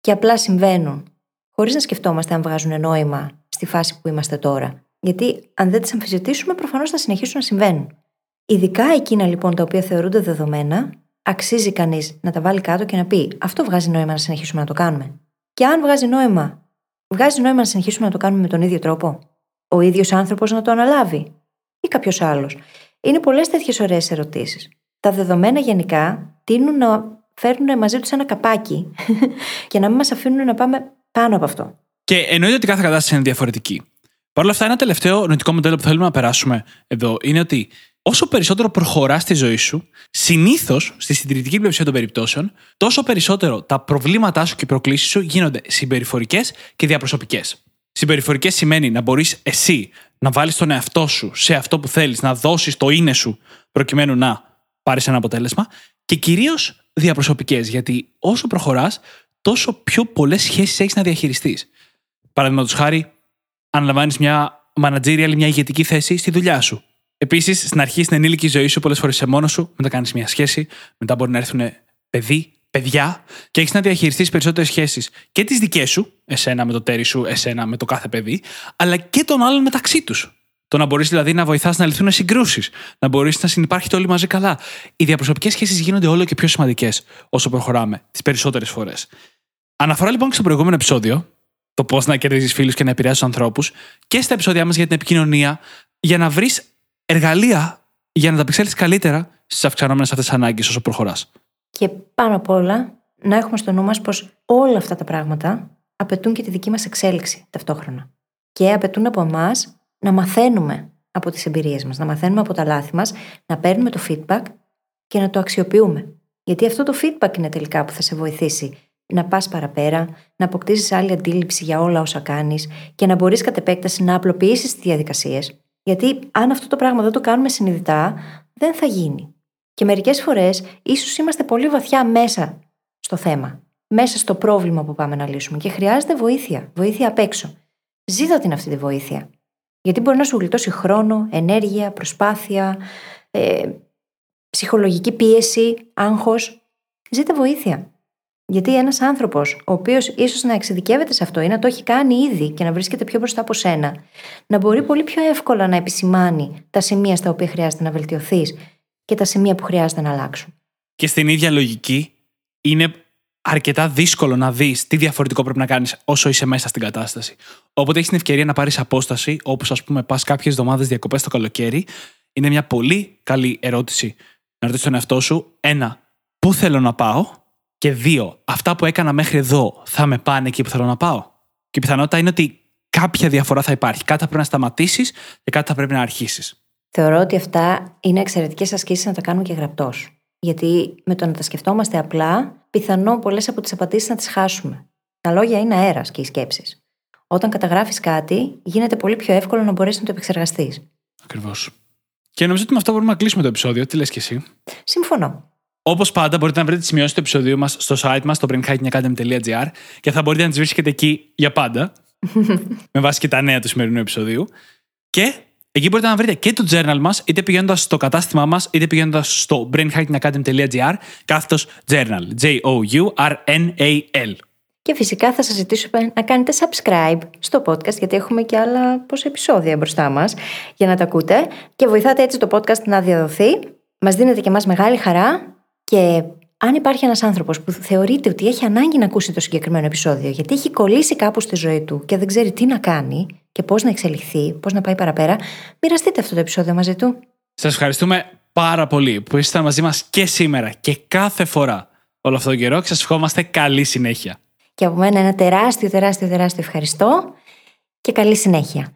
και απλά συμβαίνουν, χωρίς να σκεφτόμαστε αν βγάζουν νόημα στη φάση που είμαστε τώρα. Γιατί αν δεν τις αμφισβητήσουμε, προφανώς θα συνεχίσουν να συμβαίνουν. Ειδικά εκείνα λοιπόν τα οποία θεωρούνται δεδομένα, αξίζει κανείς να τα βάλει κάτω και να πει: Αυτό βγάζει νόημα να συνεχίσουμε να το κάνουμε. Και αν βγάζει νόημα, βγάζει νόημα να συνεχίσουμε να το κάνουμε με τον ίδιο τρόπο. Ο ίδιος άνθρωπος να το αναλάβει ή κάποιος άλλος. Είναι πολλές τέτοιες ωραίες ερωτήσεις. Τα δεδομένα γενικά τείνουν να φέρνουν μαζί τους ένα καπάκι και να μην μας αφήνουν να πάμε πάνω από αυτό. Και εννοείται ότι κάθε κατάσταση είναι διαφορετική. Παρ' όλα αυτά, ένα τελευταίο νοητικό μοντέλο που θέλουμε να περάσουμε εδώ είναι ότι όσο περισσότερο προχωράς στη ζωή σου, συνήθως στη συντηρητική πλειοψηφία των περιπτώσεων, τόσο περισσότερο τα προβλήματά σου και οι προκλήσεις σου γίνονται συμπεριφορικές και διαπροσωπικές. Συμπεριφορικές σημαίνει να μπορείς εσύ να βάλεις τον εαυτό σου σε αυτό που θέλεις, να δώσεις το είναι σου προκειμένου να πάρεις ένα αποτέλεσμα. Και κυρίως διαπροσωπικές, γιατί όσο προχωράς, τόσο πιο πολλές σχέσεις έχεις να διαχειριστείς. Παραδείγματος χάρη, αναλαμβάνεις μια managerial, μια ηγετική θέση στη δουλειά σου. Επίσης, στην αρχή, στην ενήλικη ζωή σου, πολλές φορές είσαι μόνος σου, μετά κάνεις μια σχέση, μετά μπορεί να έρθουν παιδί, παιδιά και έχεις να διαχειριστείς περισσότερες σχέσεις και τις δικές σου, εσένα με το τέρι σου, εσένα με το κάθε παιδί, αλλά και των άλλων μεταξύ τους. Το να μπορείς δηλαδή να βοηθάς να λυθούν συγκρούσεις, να μπορείς να συνεπάρχετε όλοι μαζί καλά. Οι διαπροσωπικές σχέσεις γίνονται όλο και πιο σημαντικές όσο προχωράμε, τις περισσότερες φορές. Αναφορά λοιπόν και στο προηγούμενο επεισόδιο, το πώς να κερδίζεις φίλους και να επηρεάζει τους ανθρώπους, και στα επεισόδια μας για την επικοινωνία, για να βρεις εργαλεία για να τα ανταπεξέλθει καλύτερα στις αυξανόμενες αυτές ανάγκες όσο προχωράς. Και πάνω απ' όλα, να έχουμε στο νου μας πως όλα αυτά τα πράγματα απαιτούν και τη δική μας εξέλιξη ταυτόχρονα. Και απαιτούν από εμάς να μαθαίνουμε από τις εμπειρίες μας, να μαθαίνουμε από τα λάθη μας, να παίρνουμε το feedback και να το αξιοποιούμε. Γιατί αυτό το feedback είναι τελικά που θα σε βοηθήσει να πας παραπέρα, να αποκτήσεις άλλη αντίληψη για όλα όσα κάνεις και να μπορείς κατ' επέκταση να απλοποιήσεις τις διαδικασίες. Γιατί αν αυτό το πράγμα δεν το κάνουμε συνειδητά, δεν θα γίνει. Και μερικές φορές ίσως είμαστε πολύ βαθιά μέσα στο θέμα, μέσα στο πρόβλημα που πάμε να λύσουμε και χρειάζεται βοήθεια, βοήθεια απ' έξω. Ζήτα την αυτή τη βοήθεια. Γιατί μπορεί να σου γλιτώσει χρόνο, ενέργεια, προσπάθεια, ε, ψυχολογική πίεση, άγχος. Ζήτε βοήθεια. Γιατί ένας άνθρωπος, ο οποίος ίσως να εξειδικεύεται σε αυτό ή να το έχει κάνει ήδη και να βρίσκεται πιο μπροστά από σένα, να μπορεί πολύ πιο εύκολα να επισημάνει τα σημεία στα οποία χρειάζεται να βελτιωθείς και τα σημεία που χρειάζεται να αλλάξουν. Και στην ίδια λογική, είναι αρκετά δύσκολο να δεις τι διαφορετικό πρέπει να κάνεις όσο είσαι μέσα στην κατάσταση. Όποτε έχεις την ευκαιρία να πάρεις απόσταση, όπως ας πούμε πας κάποιες εβδομάδες διακοπές το καλοκαίρι, είναι μια πολύ καλή ερώτηση να ρωτήσεις τον εαυτό σου, ένα, πού θέλω να πάω, και δύο, αυτά που έκανα μέχρι εδώ θα με πάνε εκεί που θέλω να πάω; Και η πιθανότητα είναι ότι κάποια διαφορά θα υπάρχει. Κάτι θα πρέπει να σταματήσεις και κάτι θα πρέπει να αρχίσεις. Θεωρώ ότι αυτά είναι εξαιρετικές ασκήσεις να τα κάνουμε και γραπτός. Γιατί με το να τα σκεφτόμαστε απλά, πιθανό πολλές από τις απαντήσει να τις χάσουμε. Τα λόγια είναι αέρας και οι σκέψεις. Όταν καταγράφεις κάτι, γίνεται πολύ πιο εύκολο να μπορέσεις να το επεξεργαστείς. Ακριβώς. Και νομίζω ότι με αυτό μπορούμε να κλείσουμε το επεισόδιο. Τι λες και εσύ; Συμφωνώ. Όπως πάντα, μπορείτε να βρείτε τις σημειώσεις του επεισοδίου μας στο site μας, στο brainhackingacademy.gr και θα μπορείτε να τις βρίσκετε εκεί για πάντα. με βάση και τα νέα του σημερινού επεισοδίου. Και εκεί μπορείτε να βρείτε και το journal μας, είτε πηγαίνοντας στο κατάστημά μας, είτε πηγαίνοντας στο brainhackingacademy.gr, κάθετος journal. J-O-U-R-N-A-L. Και φυσικά θα σας ζητήσουμε να κάνετε subscribe στο podcast γιατί έχουμε και άλλα πόσα επεισόδια μπροστά μας για να τα ακούτε και βοηθάτε έτσι το podcast να διαδοθεί. Μας δίνετε και μας μεγάλη χαρά και αν υπάρχει ένας άνθρωπος που θεωρείται ότι έχει ανάγκη να ακούσει το συγκεκριμένο επεισόδιο, γιατί έχει κολλήσει κάπου στη ζωή του και δεν ξέρει τι να κάνει και πώς να εξελιχθεί, πώς να πάει παραπέρα, μοιραστείτε αυτό το επεισόδιο μαζί του. Σας ευχαριστούμε πάρα πολύ που ήσασταν μαζί μας και σήμερα και κάθε φορά όλο αυτό τον καιρό και σας ευχόμαστε καλή συνέχεια. Και από μένα ένα τεράστιο, τεράστιο, τεράστιο ευχαριστώ και καλή συνέχεια.